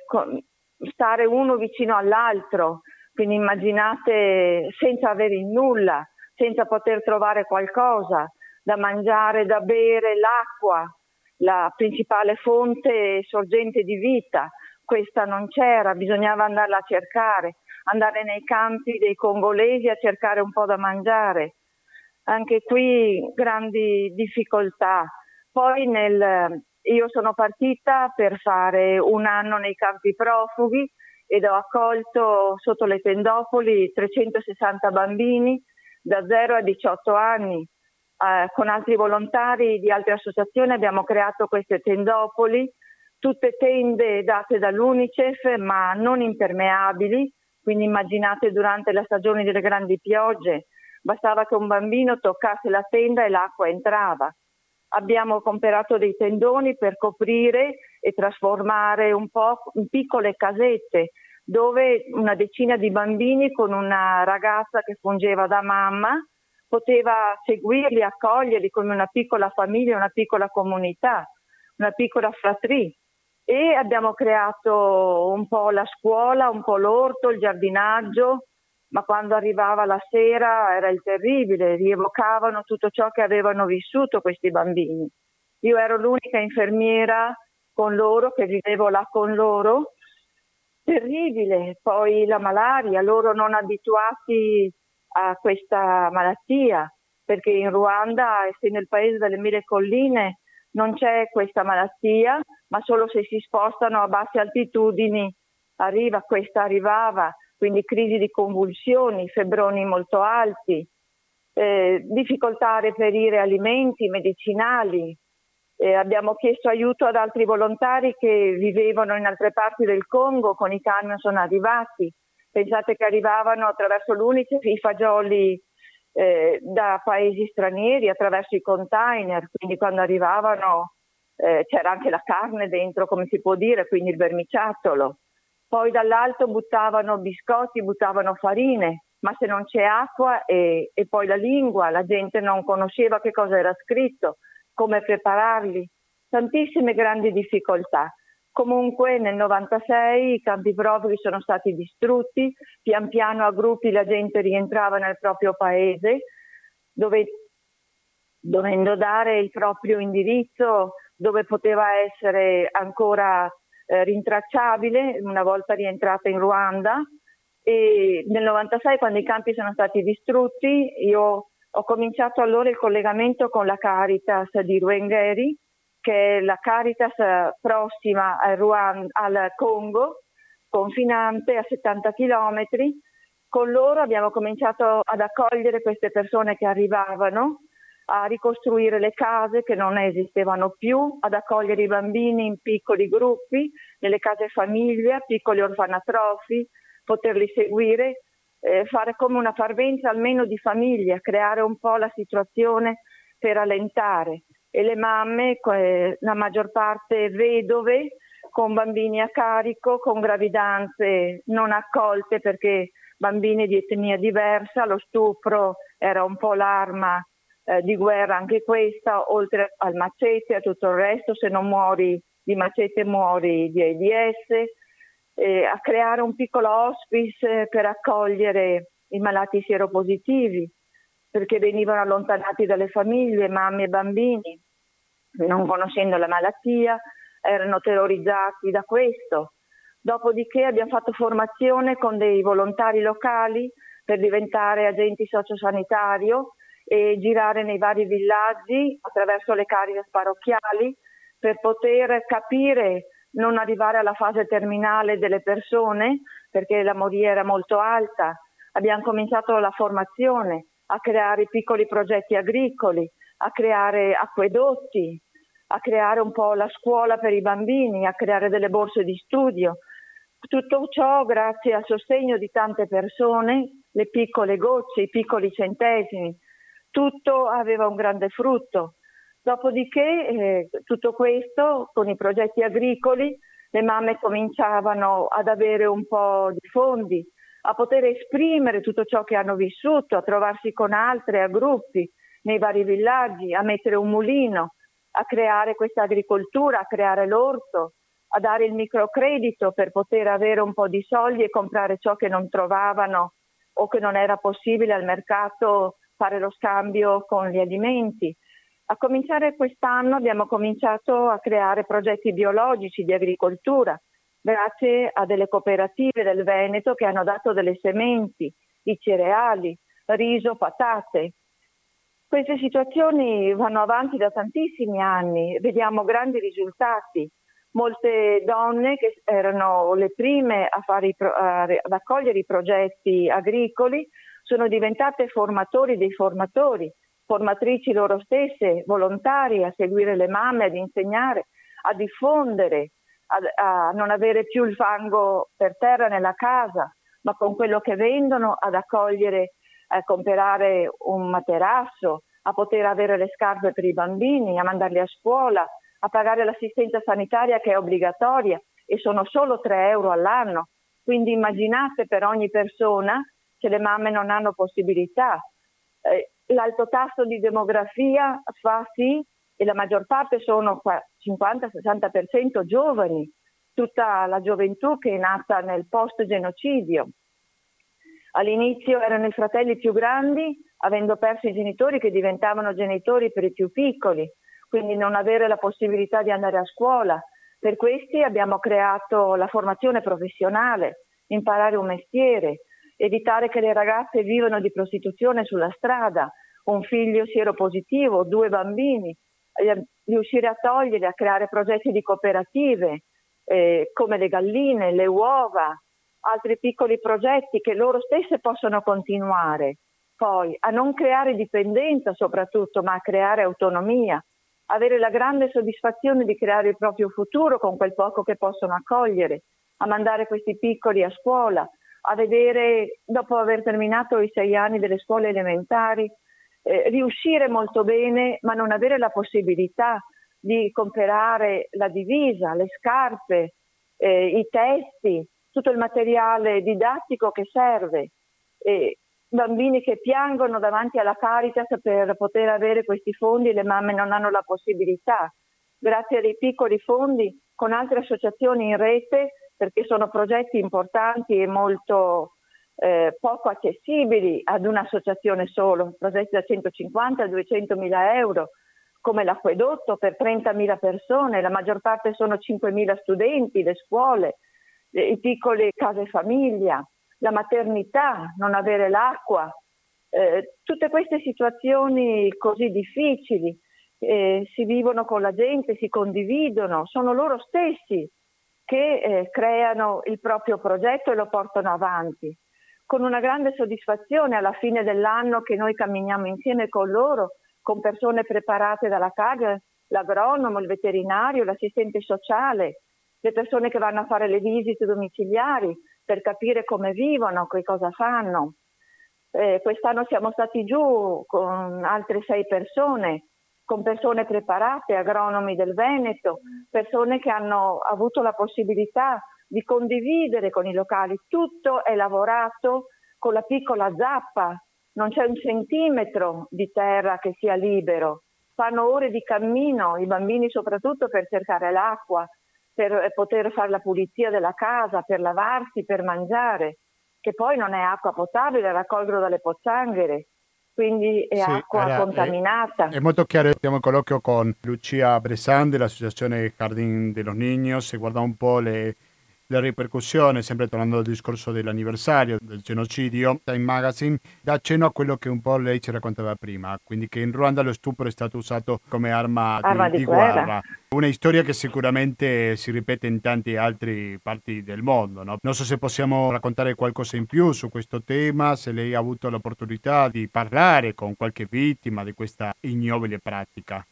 stare uno vicino all'altro, quindi immaginate senza avere nulla, senza poter trovare qualcosa da mangiare, da bere, l'acqua, la principale fonte sorgente di vita. Questa non c'era, bisognava andarla a cercare, andare nei campi dei congolesi a cercare un po' da mangiare. Anche qui grandi difficoltà. Poi nel, io sono partita per fare un anno nei campi profughi ed ho accolto sotto le tendopoli 360 bambini da 0 a 18 anni. Eh, con altri volontari di altre associazioni abbiamo creato queste tendopoli, tutte tende date dall'UNICEF ma non impermeabili, quindi immaginate durante la stagione delle grandi piogge, bastava che un bambino toccasse la tenda e l'acqua entrava abbiamo comprato dei tendoni per coprire e trasformare un po' in piccole casette dove una decina di bambini con una ragazza che fungeva da mamma poteva seguirli, accoglierli come una piccola famiglia, una piccola comunità, una piccola fratrie. E abbiamo creato un po' la scuola, un po' l'orto, il giardinaggio, ma quando arrivava la sera era il terribile, rievocavano tutto ciò che avevano vissuto questi bambini. Io ero l'unica infermiera con loro, che vivevo là con loro, terribile, poi la malaria, loro non abituati a questa malattia, perché in Ruanda, essendo il paese delle mille colline, non c'è questa malattia, ma solo se si spostano a basse altitudini arriva, questa arrivava quindi crisi di convulsioni, febbroni molto alti, eh, difficoltà a reperire alimenti, medicinali. Eh, abbiamo chiesto aiuto ad altri volontari che vivevano in altre parti del Congo, con i camion sono arrivati. Pensate che arrivavano attraverso l'Unicef i fagioli eh, da paesi stranieri, attraverso i container, quindi quando arrivavano eh, c'era anche la carne dentro, come si può dire, quindi il vermiciattolo poi dall'alto buttavano biscotti, buttavano farine, ma se non c'è acqua e, e, poi la lingua, la gente non conosceva che cosa era scritto, come prepararli, tantissime grandi difficoltà. Comunque nel 96 i campi profughi sono stati distrutti, pian piano a gruppi la gente rientrava nel proprio paese, dove, dovendo dare il proprio indirizzo dove poteva essere ancora eh, rintracciabile una volta rientrata in Ruanda. E nel 96 quando i campi sono stati distrutti io ho cominciato allora il collegamento con la Caritas di Ruengeri che è la Caritas prossima al, Ruanda, al Congo confinante a 70 km con loro abbiamo cominciato ad accogliere queste persone che arrivavano a ricostruire le case che non esistevano più, ad accogliere i bambini in piccoli gruppi, nelle case famiglia, piccoli orfanatrofi, poterli seguire, eh, fare come una parvenza almeno di famiglia, creare un po' la situazione per allentare. E le mamme, la maggior parte vedove, con bambini a carico, con gravidanze non accolte perché bambini di etnia diversa, lo stupro era un po' l'arma eh, di guerra anche questa, oltre al macete, a tutto il resto, se non muori di macete muori di AIDS, eh, a creare un piccolo hospice per accogliere i malati sieropositivi, perché venivano allontanati dalle famiglie, mamme e bambini, non conoscendo la malattia, erano terrorizzati da questo. Dopodiché abbiamo fatto formazione con dei volontari locali per diventare agenti sociosanitari e girare nei vari villaggi attraverso le cariche parrocchiali per poter capire, non arrivare alla fase terminale delle persone perché la moria era molto alta. Abbiamo cominciato la formazione, a creare piccoli progetti agricoli, a creare acquedotti, a creare un po' la scuola per i bambini, a creare delle borse di studio. Tutto ciò grazie al sostegno di tante persone, le piccole gocce, i piccoli centesimi, tutto aveva un grande frutto. Dopodiché eh, tutto questo con i progetti agricoli le mamme cominciavano ad avere un po' di fondi, a poter esprimere tutto ciò che hanno vissuto, a trovarsi con altre, a gruppi, nei vari villaggi, a mettere un mulino, a creare questa agricoltura, a creare l'orto, a dare il microcredito per poter avere un po' di soldi e comprare ciò che non trovavano o che non era possibile al mercato fare lo scambio con gli alimenti. A cominciare quest'anno abbiamo cominciato a creare progetti biologici di agricoltura, grazie a delle cooperative del Veneto che hanno dato delle sementi, di cereali, riso, patate. Queste situazioni vanno avanti da tantissimi anni, vediamo grandi risultati. Molte donne che erano le prime a fare i, ad accogliere i progetti agricoli sono diventate formatori dei formatori formatrici loro stesse, volontari a seguire le mamme, ad insegnare, a diffondere, a, a non avere più il fango per terra nella casa, ma con quello che vendono ad accogliere, a comprare un materasso, a poter avere le scarpe per i bambini, a mandarli a scuola, a pagare l'assistenza sanitaria che è obbligatoria e sono solo 3 euro all'anno. Quindi immaginate per ogni persona che le mamme non hanno possibilità. Eh, l'alto tasso di demografia fa sì, e la maggior parte sono 50-60% giovani, tutta la gioventù che è nata nel post-genocidio. All'inizio erano i fratelli più grandi, avendo perso i genitori, che diventavano genitori per i più piccoli, quindi non avere la possibilità di andare a scuola. Per questi abbiamo creato la formazione professionale, imparare un mestiere, evitare che le ragazze vivano di prostituzione sulla strada, un figlio sieropositivo, due bambini, riuscire a togliere, a creare progetti di cooperative eh, come le galline, le uova, altri piccoli progetti che loro stesse possono continuare. Poi a non creare dipendenza soprattutto, ma a creare autonomia, avere la grande soddisfazione di creare il proprio futuro con quel poco che possono accogliere, a mandare questi piccoli a scuola, a vedere, dopo aver terminato i sei anni delle scuole elementari, eh, riuscire molto bene, ma non avere la possibilità di comprare la divisa, le scarpe, eh, i testi, tutto il materiale didattico che serve. E bambini che piangono davanti alla Caritas per poter avere questi fondi, le mamme non hanno la possibilità. Grazie a dei piccoli fondi con altre associazioni in rete perché sono progetti importanti e molto eh, poco accessibili ad un'associazione solo, progetti da 150 a 200 mila euro, come l'acquedotto per 30 mila persone, la maggior parte sono 5 mila studenti, le scuole, le, i piccoli case famiglia, la maternità, non avere l'acqua, eh, tutte queste situazioni così difficili eh, si vivono con la gente, si condividono, sono loro stessi che eh, creano il proprio progetto e lo portano avanti. Con una grande soddisfazione alla fine dell'anno che noi camminiamo insieme con loro, con persone preparate dalla CAG, l'agronomo, il veterinario, l'assistente sociale, le persone che vanno a fare le visite domiciliari per capire come vivono, che cosa fanno. Eh, quest'anno siamo stati giù con altre sei persone con persone preparate, agronomi del Veneto, persone che hanno avuto la possibilità di condividere con i locali. Tutto è lavorato con la piccola zappa, non c'è un centimetro di terra che sia libero. Fanno ore di cammino, i bambini soprattutto per cercare l'acqua, per poter fare la pulizia della casa, per lavarsi, per mangiare, che poi non è acqua potabile, raccolgono dalle pozzanghere quindi è sì, acqua era, contaminata.
È, è, molto chiaro, siamo in colloquio con Lucia Bresan dell'Associazione Jardín de los Niños e guarda un po' le la ripercussione, sempre tornando al discorso dell'anniversario del genocidio, Time Magazine dà accenno a quello che un po' lei ci raccontava prima, quindi che in Ruanda lo stupro è stato usato come arma, arma di, di, guerra. guerra. Una storia che sicuramente si ripete in tante altre parti del mondo. No? Non so se possiamo raccontare qualcosa in più su questo tema, se lei ha avuto l'opportunità di parlare con qualche vittima di questa ignobile pratica.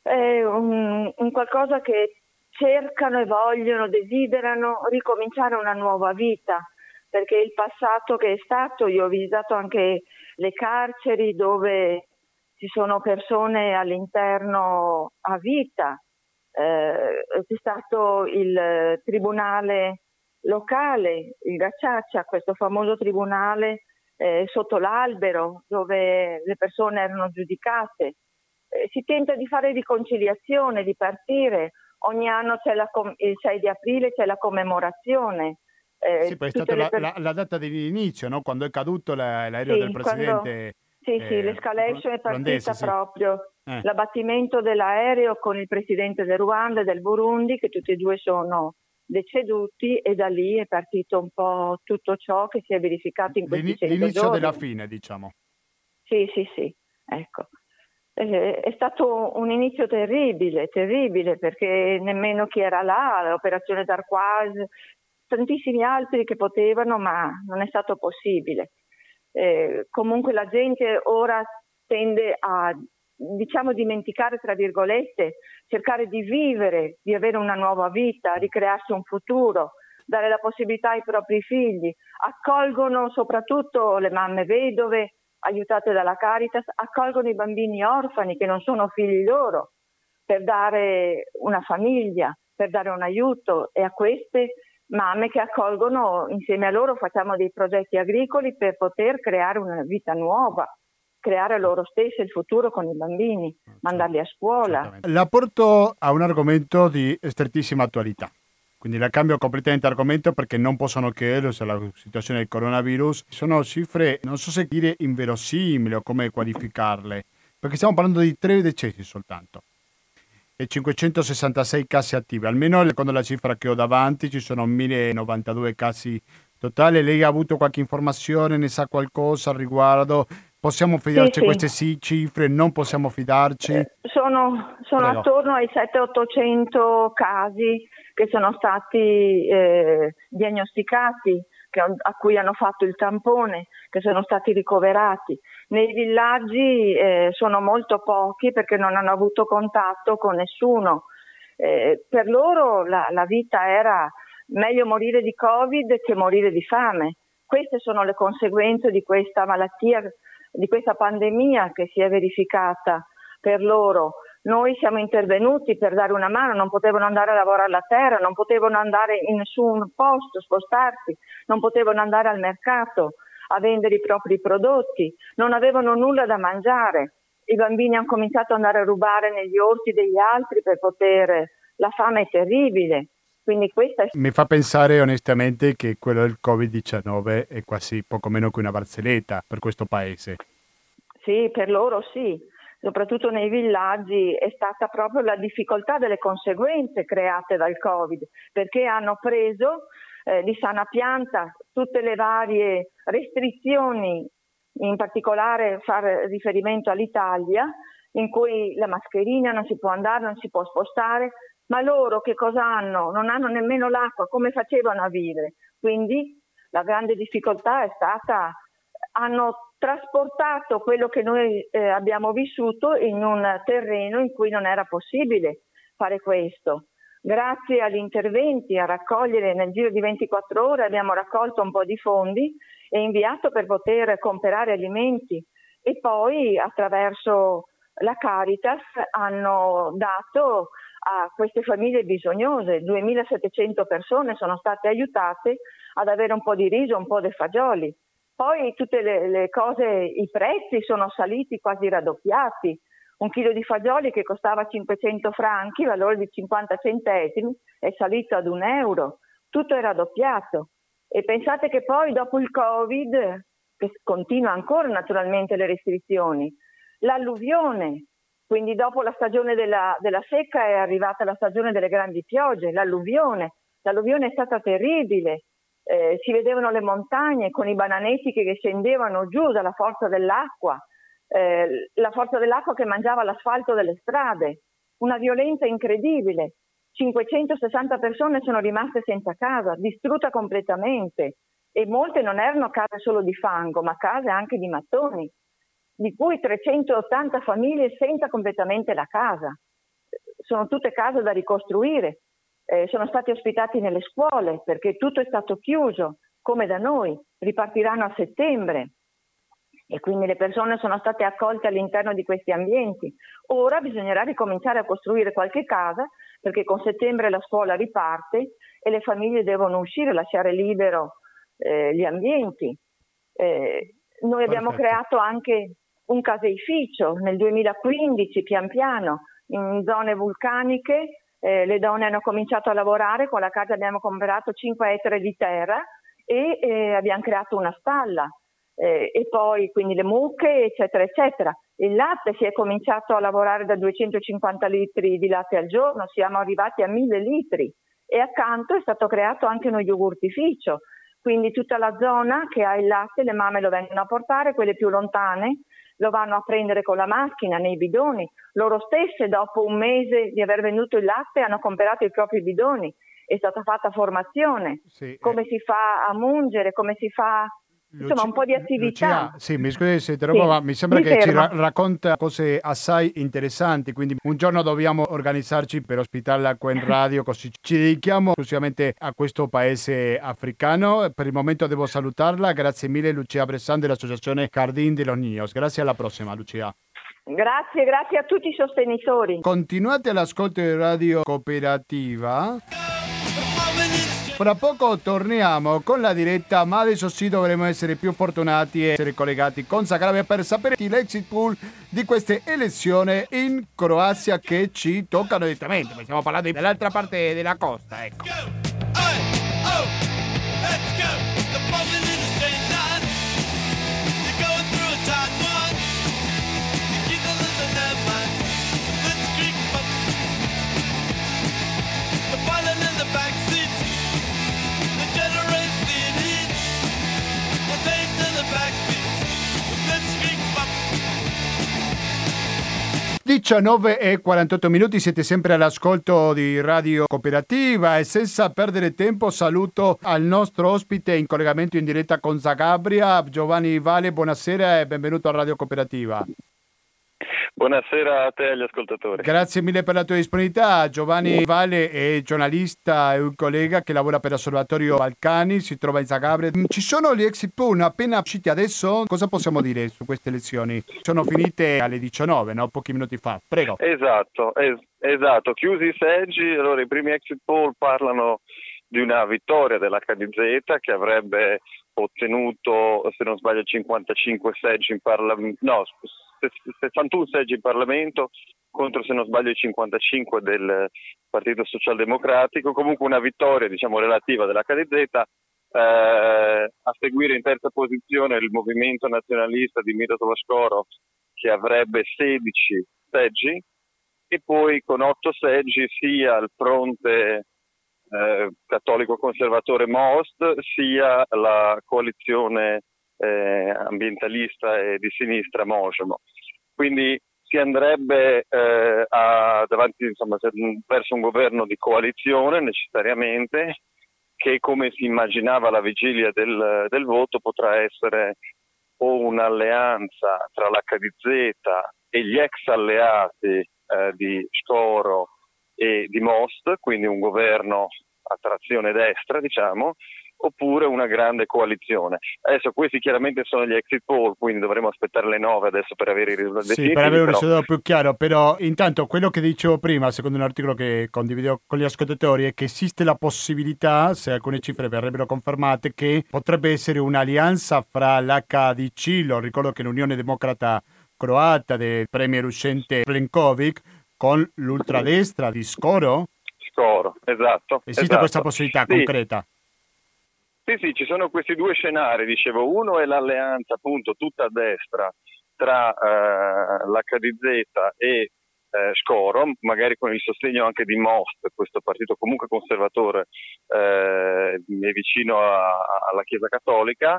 È un, un qualcosa che cercano e vogliono, desiderano ricominciare una nuova vita, perché il passato che è stato, io ho visitato anche le carceri dove ci sono persone all'interno a vita, eh, c'è stato il tribunale locale, il Gacciaccia, questo famoso tribunale eh, sotto l'albero dove le persone erano giudicate. Eh, si tenta di fare riconciliazione, di partire ogni anno c'è la, il 6 di aprile c'è la commemorazione.
Eh, sì, poi è stata la, la, la, data dell'inizio, no? quando è caduto l'aereo sì, del presidente.
Quando... Sì, eh, sì, l'escalation è partita proprio. Eh. L'abbattimento dell'aereo con il presidente del Ruanda e del Burundi, che tutti e due sono deceduti e da lì è partito un po' tutto ciò che si è verificato in questi
L'ini- L'inizio
giorni.
della fine, diciamo.
Sì, sì, sì, ecco. Eh, è stato un inizio terribile, terribile, perché nemmeno chi era là, l'operazione Darquoise, tantissimi altri che potevano, ma non è stato possibile. Eh, comunque la gente ora tende a diciamo dimenticare tra virgolette, cercare di vivere, di avere una nuova vita, ricrearsi un futuro, dare la possibilità ai propri figli, accolgono soprattutto le mamme vedove, aiutate dalla Caritas, accolgono i bambini orfani che non sono figli loro per dare una famiglia, per dare un aiuto e a queste mamme che accolgono insieme a loro facciamo dei progetti agricoli per poter creare una vita nuova creare loro stessi il futuro con i bambini, ah, mandarli a scuola.
La porto a un argomento di strettissima attualità. Quindi la cambio completamente argomento perché non possono chiederlo la situazione del coronavirus. Sono cifre, non so se dire inverosimili o come qualificarle, perché stiamo parlando di tre decessi soltanto e 566 casi attivi. Almeno secondo la cifra che ho davanti ci sono 1092 casi totali. Lei ha avuto qualche informazione, ne sa qualcosa al riguardo? Possiamo fidarci sì, a queste sì. cifre? Non possiamo fidarci? Eh,
sono, sono attorno ai 700-800 casi che sono stati eh, diagnosticati, che, a cui hanno fatto il tampone, che sono stati ricoverati. Nei villaggi eh, sono molto pochi perché non hanno avuto contatto con nessuno. Eh, per loro la, la vita era meglio morire di Covid che morire di fame. Queste sono le conseguenze di questa malattia di questa pandemia che si è verificata per loro. Noi siamo intervenuti per dare una mano, non potevano andare a lavorare la terra, non potevano andare in nessun posto, spostarsi, non potevano andare al mercato a vendere i propri prodotti, non avevano nulla da mangiare. I bambini hanno cominciato ad andare a rubare negli orti degli altri per poter... La fame è terribile. Quindi questa è...
Mi fa pensare onestamente che quello del Covid-19 è quasi poco meno che una barzelletta per questo paese.
Sì, per loro sì, soprattutto nei villaggi è stata proprio la difficoltà delle conseguenze create dal Covid, perché hanno preso eh, di sana pianta tutte le varie restrizioni, in particolare far riferimento all'Italia, in cui la mascherina non si può andare, non si può spostare, ma loro che cosa hanno? Non hanno nemmeno l'acqua, come facevano a vivere? Quindi la grande difficoltà è stata, hanno trasportato quello che noi eh, abbiamo vissuto in un terreno in cui non era possibile fare questo. Grazie agli interventi a raccogliere nel giro di 24 ore abbiamo raccolto un po' di fondi e inviato per poter comprare alimenti e poi attraverso la Caritas hanno dato a queste famiglie bisognose. 2700 persone sono state aiutate ad avere un po' di riso, un po' di fagioli. Poi tutte le, le cose, i prezzi sono saliti quasi raddoppiati. Un chilo di fagioli che costava 500 franchi, valore di 50 centesimi, è salito ad un euro. Tutto è raddoppiato. E pensate che poi dopo il Covid, che continua ancora naturalmente le restrizioni, l'alluvione quindi dopo la stagione della, della secca è arrivata la stagione delle grandi piogge, l'alluvione. L'alluvione è stata terribile, eh, si vedevano le montagne con i bananeti che scendevano giù dalla forza dell'acqua, eh, la forza dell'acqua che mangiava l'asfalto delle strade, una violenza incredibile. 560 persone sono rimaste senza casa, distrutta completamente e molte non erano case solo di fango, ma case anche di mattoni di cui 380 famiglie senza completamente la casa. Sono tutte case da ricostruire, eh, sono stati ospitati nelle scuole perché tutto è stato chiuso, come da noi, ripartiranno a settembre e quindi le persone sono state accolte all'interno di questi ambienti. Ora bisognerà ricominciare a costruire qualche casa perché con settembre la scuola riparte e le famiglie devono uscire, lasciare libero eh, gli ambienti. Eh, noi abbiamo Perfetto. creato anche un caseificio nel 2015 pian piano in zone vulcaniche eh, le donne hanno cominciato a lavorare, con la casa abbiamo comprato 5 ettari di terra e eh, abbiamo creato una stalla. eh, e poi quindi le mucche, eccetera, eccetera. Il latte si è cominciato a lavorare da 250 litri di latte al giorno, siamo arrivati a 1000 litri e accanto è stato creato anche uno yogurtificio, quindi tutta la zona che ha il latte, le mamme lo vengono a portare, quelle più lontane lo vanno a prendere con la macchina nei bidoni. Loro stesse dopo un mese di aver venduto il latte hanno comprato i propri bidoni. È stata fatta formazione, sì, come eh. si fa a mungere, come si fa Insomma, un po' di attività.
Lucia, sì, mi scusi se interrompo, sì, ma mi sembra mi che fermo. ci ra- racconta cose assai interessanti, quindi un giorno dobbiamo organizzarci per ospitarla qui in radio, così ci dedichiamo esclusivamente a questo paese africano. Per il momento devo salutarla, grazie mille Lucia Bressan dell'Associazione Cardin de los Niños. Grazie alla prossima Lucia.
Grazie, grazie a tutti i sostenitori.
Continuate all'ascolto di Radio Cooperativa. Fra poco torniamo con la diretta, ma adesso sì dovremo essere più fortunati e essere collegati con Zagreb per sapere l'exit pool di queste elezioni in Croazia che ci toccano direttamente. Stiamo parlando dell'altra parte della costa, ecco. Diciannove e 48 minuti, siete sempre all'ascolto di Radio Cooperativa e senza perdere tempo saluto al nostro ospite in collegamento in diretta con Zagabria, Giovanni Vale, buonasera e benvenuto a Radio Cooperativa.
Buonasera a te e agli ascoltatori.
Grazie mille per la tua disponibilità. Giovanni Valle è giornalista e un collega che lavora per l'Osservatorio Balcani, si trova in Zagabria. Ci sono gli exit poll appena usciti adesso. Cosa possiamo dire su queste elezioni? Sono finite alle 19, no? pochi minuti fa. Prego.
Esatto, es- esatto. Chiusi i seggi, allora i primi exit poll parlano di una vittoria dell'HDZ che avrebbe ottenuto, se non sbaglio, 55 seggi in Parlamento, no, 61 seggi in Parlamento contro, se non sbaglio, i 55 del Partito Socialdemocratico, comunque una vittoria diciamo, relativa dell'HDZ. Eh, a seguire in terza posizione il movimento nazionalista di Miroslav Skoro che avrebbe 16 seggi e poi con 8 seggi sia il fronte eh, cattolico conservatore Most sia la coalizione eh, ambientalista e di sinistra Mojimo. Quindi si andrebbe eh, a, davanti, insomma, verso un governo di coalizione necessariamente che come si immaginava alla vigilia del, del voto potrà essere o un'alleanza tra l'HDZ e gli ex alleati eh, di Scoro e di Most, quindi un governo a trazione destra, diciamo, oppure una grande coalizione. Adesso questi chiaramente sono gli exit poll, quindi dovremo aspettare le 9 adesso per avere i risultati.
Sì, per avere un però... risultato più chiaro, però intanto quello che dicevo prima, secondo un articolo che condivido con gli ascoltatori, è che esiste la possibilità, se alcune cifre verrebbero confermate, che potrebbe essere un'alleanza fra l'HDC, lo ricordo che l'Unione Democrata croata del premier uscente Plenkovic, con l'ultradestra di Scoro?
Scoro, esatto.
Esiste
esatto.
questa possibilità sì. concreta?
Sì, sì, ci sono questi due scenari, dicevo, uno è l'alleanza appunto tutta a destra tra eh, l'HDZ e eh, Scoro, magari con il sostegno anche di Most, questo partito comunque conservatore eh, vicino a, alla Chiesa Cattolica.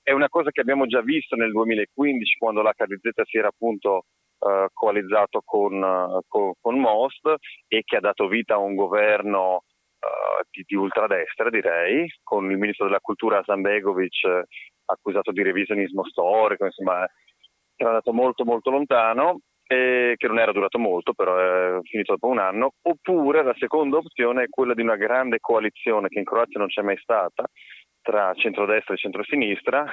È una cosa che abbiamo già visto nel 2015 quando l'HDZ si era appunto eh, coalizzato con, eh, con, con Most e che ha dato vita a un governo uh, di, di, ultradestra, direi, con il ministro della cultura Zambegovic uh, accusato di revisionismo storico, insomma, che era andato molto molto lontano e che non era durato molto, però è finito dopo un anno, oppure la seconda opzione è quella di una grande coalizione che in Croazia non c'è mai stata tra centrodestra e centrosinistra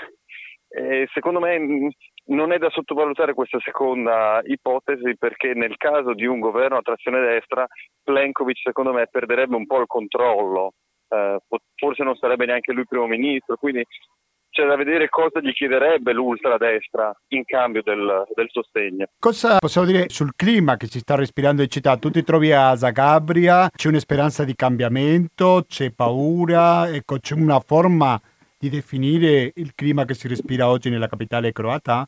e secondo me non è da sottovalutare questa seconda ipotesi perché nel caso di un governo a trazione destra Plenkovic secondo me perderebbe un po' il controllo, eh, forse non sarebbe neanche lui primo ministro, quindi c'è da vedere cosa gli chiederebbe l'ultradestra in cambio del, del, sostegno.
Cosa possiamo dire sul clima che si sta respirando in città? Tu ti trovi a Zagabria, c'è una speranza di cambiamento, c'è paura, ecco, c'è una forma di definire il clima che si respira oggi nella capitale croata?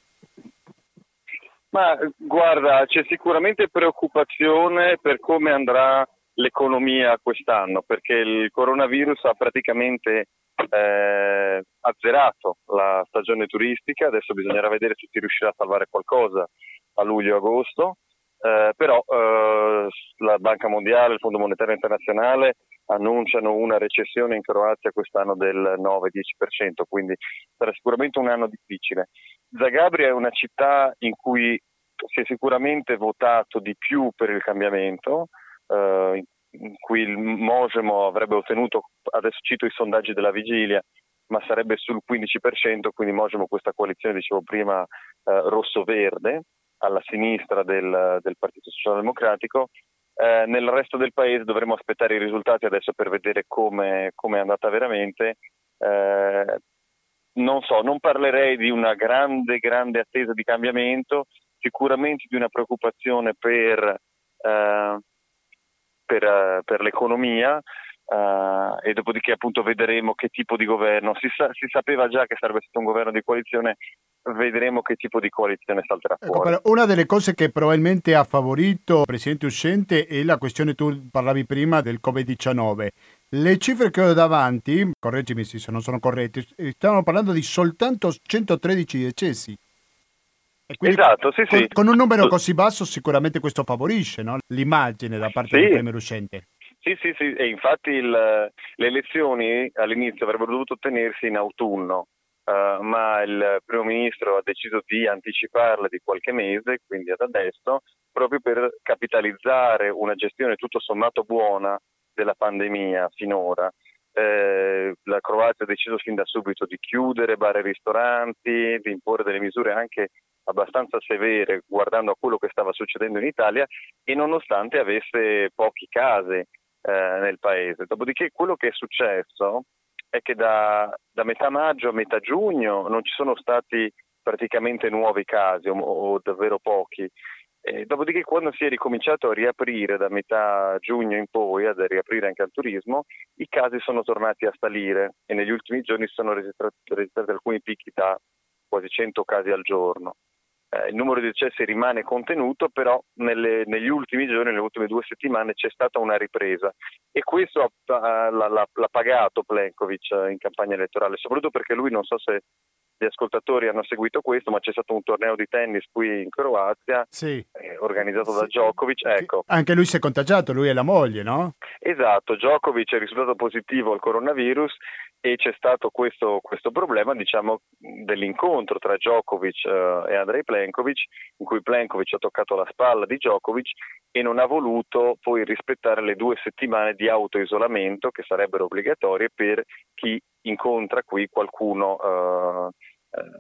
Ma guarda, c'è sicuramente preoccupazione per come andrà l'economia quest'anno, perché il coronavirus ha praticamente eh, azzerato la stagione turistica, adesso bisognerà vedere se si riuscirà a salvare qualcosa a luglio-agosto, eh, però eh, la Banca Mondiale, il Fondo Monetario Internazionale annunciano una recessione in Croazia quest'anno del 9-10%, quindi sarà sicuramente un anno difficile. Zagabria è una città in cui si è sicuramente votato di più per il cambiamento, eh, in cui il Mosemo avrebbe ottenuto, adesso cito i sondaggi della vigilia, ma sarebbe sul 15%, quindi Mosemo questa coalizione, dicevo prima, eh, rosso-verde, alla sinistra del, del Partito Socialdemocratico. Eh, nel resto del paese dovremo aspettare i risultati adesso per vedere come è andata veramente. Eh, non so, non parlerei di una grande, grande attesa di cambiamento, sicuramente di una preoccupazione per, eh, per, eh, per l'economia, Uh, e dopodiché appunto vedremo che tipo di governo. Si, sa- si, sapeva già che sarebbe stato un governo di coalizione, vedremo che tipo di coalizione salterà ecco, fuori.
Ecco, una delle cose che probabilmente ha favorito il presidente uscente è la questione, tu parlavi prima del Covid-19. Le cifre che ho davanti, correggimi se non sono corretti, stavano parlando di soltanto 113 decessi.
Esatto, sì,
con,
sì.
Con un numero così basso sicuramente questo favorisce no? l'immagine da parte sì. del premier uscente.
Sì, sì, sì, e infatti il, le elezioni all'inizio avrebbero dovuto tenersi in autunno, uh, ma il primo ministro ha deciso di anticiparle di qualche mese, quindi ad adesso, proprio per capitalizzare una gestione tutto sommato buona della pandemia finora. Eh, la Croazia ha deciso fin da subito di chiudere bar e ristoranti, di imporre delle misure anche abbastanza severe guardando a quello che stava succedendo in Italia e nonostante avesse pochi casi eh, nel paese. Dopodiché quello che è successo è che da, da, metà maggio a metà giugno non ci sono stati praticamente nuovi casi o, o davvero pochi. E dopodiché quando si è ricominciato a riaprire da metà giugno in poi, ad riaprire anche al turismo, i casi sono tornati a salire e negli ultimi giorni sono registrati, registrati alcuni picchi da quasi 100 casi al giorno eh, il numero di decessi rimane contenuto, però nelle, negli ultimi giorni, nelle ultime due settimane c'è stata una ripresa e questo ha, l'ha, l'ha, pagato Plenkovic eh, in campagna elettorale, soprattutto perché lui non so se gli ascoltatori hanno seguito questo, ma c'è stato un torneo di tennis qui in Croazia,
sì.
eh, organizzato sì. da Djokovic. Ecco.
Anche lui si è contagiato, lui e la moglie, no?
Esatto, Djokovic è risultato positivo al coronavirus e c'è stato questo, questo problema diciamo, dell'incontro tra Djokovic uh, e Andrei Plenkovic, in cui Plenkovic ha toccato la spalla di Djokovic e non ha voluto poi rispettare le due settimane di autoisolamento che sarebbero obbligatorie per chi incontra qui qualcuno uh,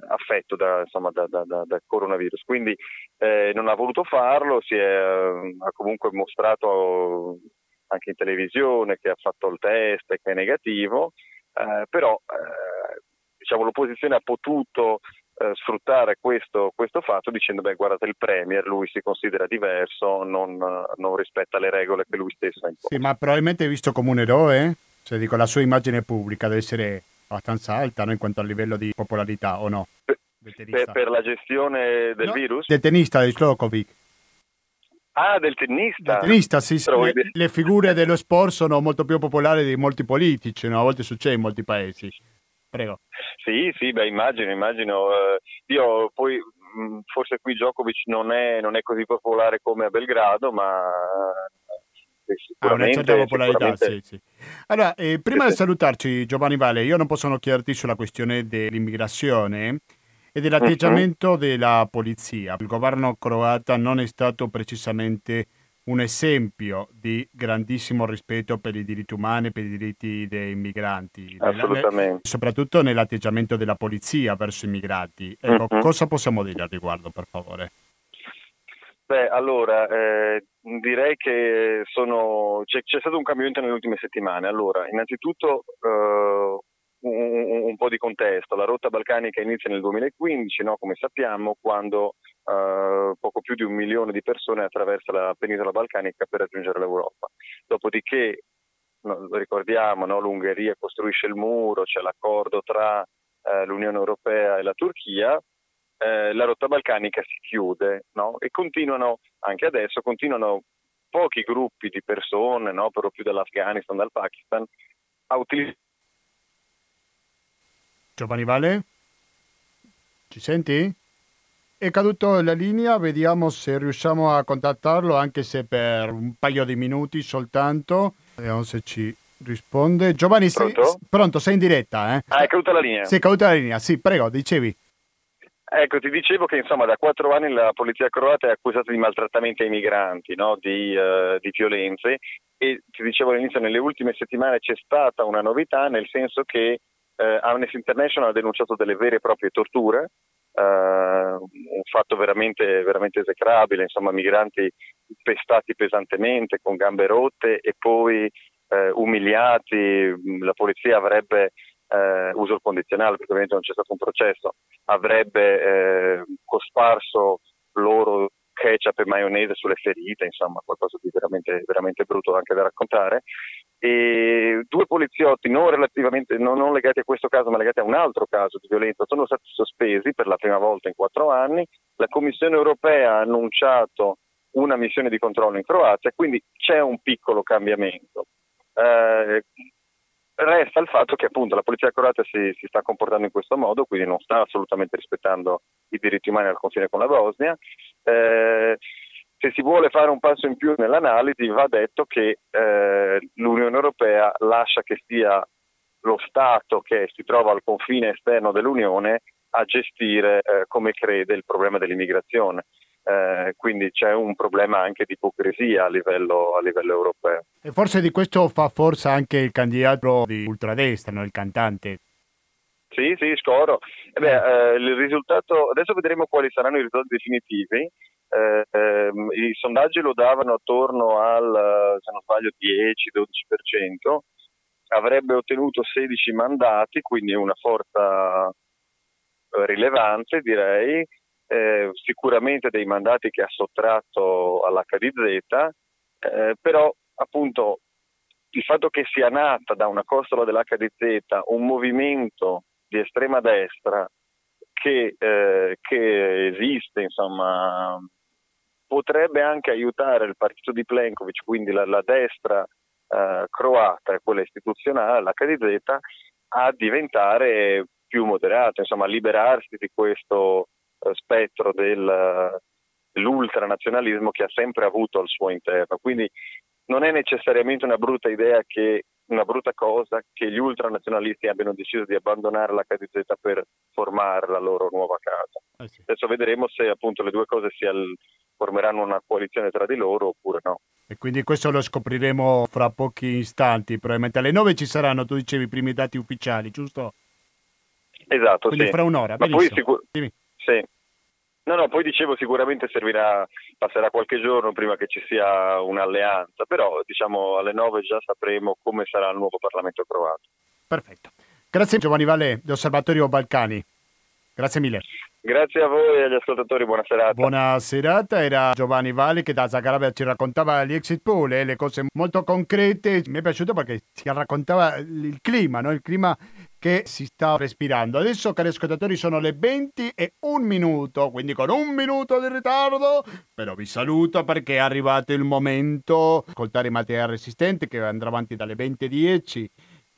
affetto da, insomma, da, da, da, coronavirus. Quindi eh, non ha voluto farlo, si è, ha comunque mostrato anche in televisione che ha fatto il test e che è negativo eh, però eh, diciamo, l'opposizione ha potuto eh, sfruttare questo, questo, fatto dicendo beh guardate il Premier, lui si considera diverso, non, non rispetta le regole che lui stesso ha imposto.
Sì, ma probabilmente è visto come un eroe, cioè dico la sua immagine pubblica deve essere abbastanza alta no? in quanto a livello di popolarità o no?
Per, per la gestione del
no,
virus?
Del tenista di Slokovic.
Ah, del tennista.
Del tennista, sì, sì. Le, le, figure dello sport sono molto più popolari di molti politici, no? a volte succede in molti paesi. Prego.
Sì, sì, beh, immagino, immagino. Uh, io poi, mm, forse qui Djokovic non è, non è, così popolare come a Belgrado, ma...
Ha ah, una certa popolarità, sì, sì. Allora, eh, prima di salutarci, Giovanni Vale, io non posso non chiederti sulla questione dell'immigrazione e dell'atteggiamento della polizia. Il governo croata non è stato precisamente un esempio di grandissimo rispetto per i diritti umani, per i diritti dei migranti,
Assolutamente.
soprattutto nell'atteggiamento della polizia verso i migranti. Ecco, uh-huh. Cosa possiamo dire al riguardo, per favore?
Beh, allora, eh, direi che sono... c'è, c'è, stato un cambiamento nelle ultime settimane. Allora, innanzitutto eh, un, un, po' di contesto. La rotta balcanica inizia nel 2015, no? come sappiamo, quando uh, poco più di un milione di persone attraversa la penisola balcanica per raggiungere l'Europa. Dopodiché no, ricordiamo, no, l'Ungheria costruisce il muro, c'è l'accordo tra eh, l'Unione Europea e la Turchia, eh, la rotta balcanica si chiude no? e continuano, anche adesso, continuano pochi gruppi di persone, no? per lo più dall'Afghanistan, dal Pakistan, a utilizzare.
Giovanni Vale? Ci senti? È caduto la linea, vediamo se riusciamo a contattarlo anche se per un paio di minuti soltanto. Vediamo se ci risponde. Giovanni,
pronto?
Sei, pronto, sei in diretta. Eh?
Ah, è caduta la linea.
Sì, è caduta la linea, sì, prego, dicevi.
Ecco, ti dicevo che insomma da quattro anni la polizia croata è accusata di maltrattamenti ai migranti, no? di, uh, di, violenze e ti dicevo all'inizio nelle ultime settimane c'è stata una novità nel senso che uh, Amnesty International ha denunciato delle vere e proprie torture, uh, un fatto veramente, veramente esecrabile, insomma migranti pestati pesantemente con gambe rotte e poi umiliati, la polizia avrebbe eh, uso il condizionale perché ovviamente non c'è stato un processo, avrebbe eh, cosparso loro ketchup e maionese sulle ferite, insomma qualcosa di veramente, veramente brutto anche da raccontare. E due poliziotti non, non, non legati a questo caso ma legati a un altro caso di violenza sono stati sospesi per la prima volta in quattro anni. La Commissione europea ha annunciato una missione di controllo in Croazia, quindi c'è un piccolo cambiamento. Eh, Resta il fatto che appunto la polizia croata si, si, sta comportando in questo modo, quindi non sta assolutamente rispettando i diritti umani al confine con la Bosnia. Eh, se si vuole fare un passo in più nell'analisi, va detto che eh, l'Unione Europea lascia che sia lo Stato che si trova al confine esterno dell'Unione a gestire eh, come crede il problema dell'immigrazione eh, quindi c'è un problema anche di ipocrisia a livello, a livello, europeo.
E forse di questo fa forza anche il candidato di ultradestra, no? il cantante.
Sì, sì, scoro. Eh beh, eh, il risultato, adesso vedremo quali saranno i risultati definitivi. Eh, ehm, I sondaggi lo davano attorno al, se non sbaglio, 10-12%. Avrebbe ottenuto 16 mandati, quindi una forza eh, rilevante, direi eh, sicuramente dei mandati che ha sottratto all'HDZ, eh, però appunto il fatto che sia nata da una costola dell'HDZ un movimento di estrema destra che, eh, che esiste, insomma, potrebbe anche aiutare il partito di Plenkovic, quindi la, la destra eh, croata quella istituzionale, l'HDZ, a diventare più moderata, insomma, a liberarsi di questo spettro del, dell'ultranazionalismo che ha sempre avuto al suo interno. Quindi non è necessariamente una brutta idea che una brutta cosa che gli ultranazionalisti abbiano deciso di abbandonare la KDZ per formare la loro nuova casa. Sì. Adesso vedremo se appunto le due cose si al- formeranno una coalizione tra di loro oppure no.
E quindi questo lo scopriremo fra pochi istanti, probabilmente alle 9 ci saranno, tu dicevi, i primi dati ufficiali, giusto?
Esatto,
quindi
sì.
fra un'ora, Ma poi sicur-
sì. No, no, poi dicevo sicuramente servirà, passerà qualche giorno prima che ci sia un'alleanza, però diciamo alle 9 già sapremo come sarà il nuovo Parlamento croato.
Perfetto. Grazie Giovanni Valle, di Osservatorio Balcani. Grazie mille.
Grazie a voi e agli ascoltatori, buona serata.
Buona serata, era Giovanni Valli che da Zagreb ci raccontava gli exit poll e eh, le cose molto concrete. Mi è piaciuto perché ci raccontava il clima, no? il clima che si sta respirando. Adesso, cari ascoltatori, sono le 20 e un minuto, quindi con un minuto di ritardo, però vi saluto perché è arrivato il momento di ascoltare Matea Resistente che andrà avanti dalle 20.10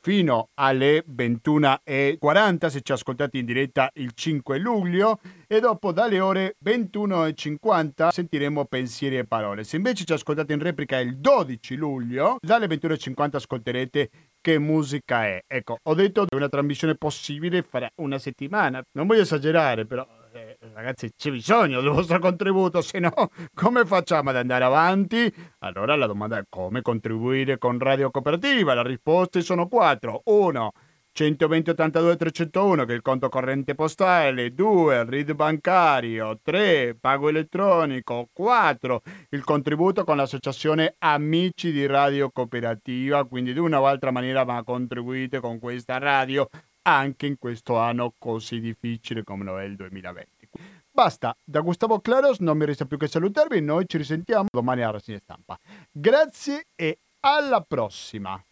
fino alle 21.40 se ci ascoltate in diretta il 5 luglio e dopo dalle ore 21.50 sentiremo pensieri e parole. Se invece ci ascoltate in replica il 12 luglio, dalle 21.50 ascolterete che musica è. Ecco, ho detto che una trasmissione possibile farà una settimana. Non voglio esagerare, però eh, ragazzi c'è bisogno del vostro contributo, se no come facciamo ad andare avanti? Allora la domanda è come contribuire con Radio Cooperativa? Le risposte sono quattro. Uno, 120 82 301 che è il conto corrente postale, 2 il RID bancario, 3 pago elettronico, 4 il contributo con l'associazione Amici di Radio Cooperativa, quindi di una o altra maniera ma contribuite con questa radio anche in questo anno così difficile come lo è il 2020. Basta, da Gustavo Claros non mi resta più che salutarvi, noi ci risentiamo domani alla rassegna stampa. Grazie e alla prossima!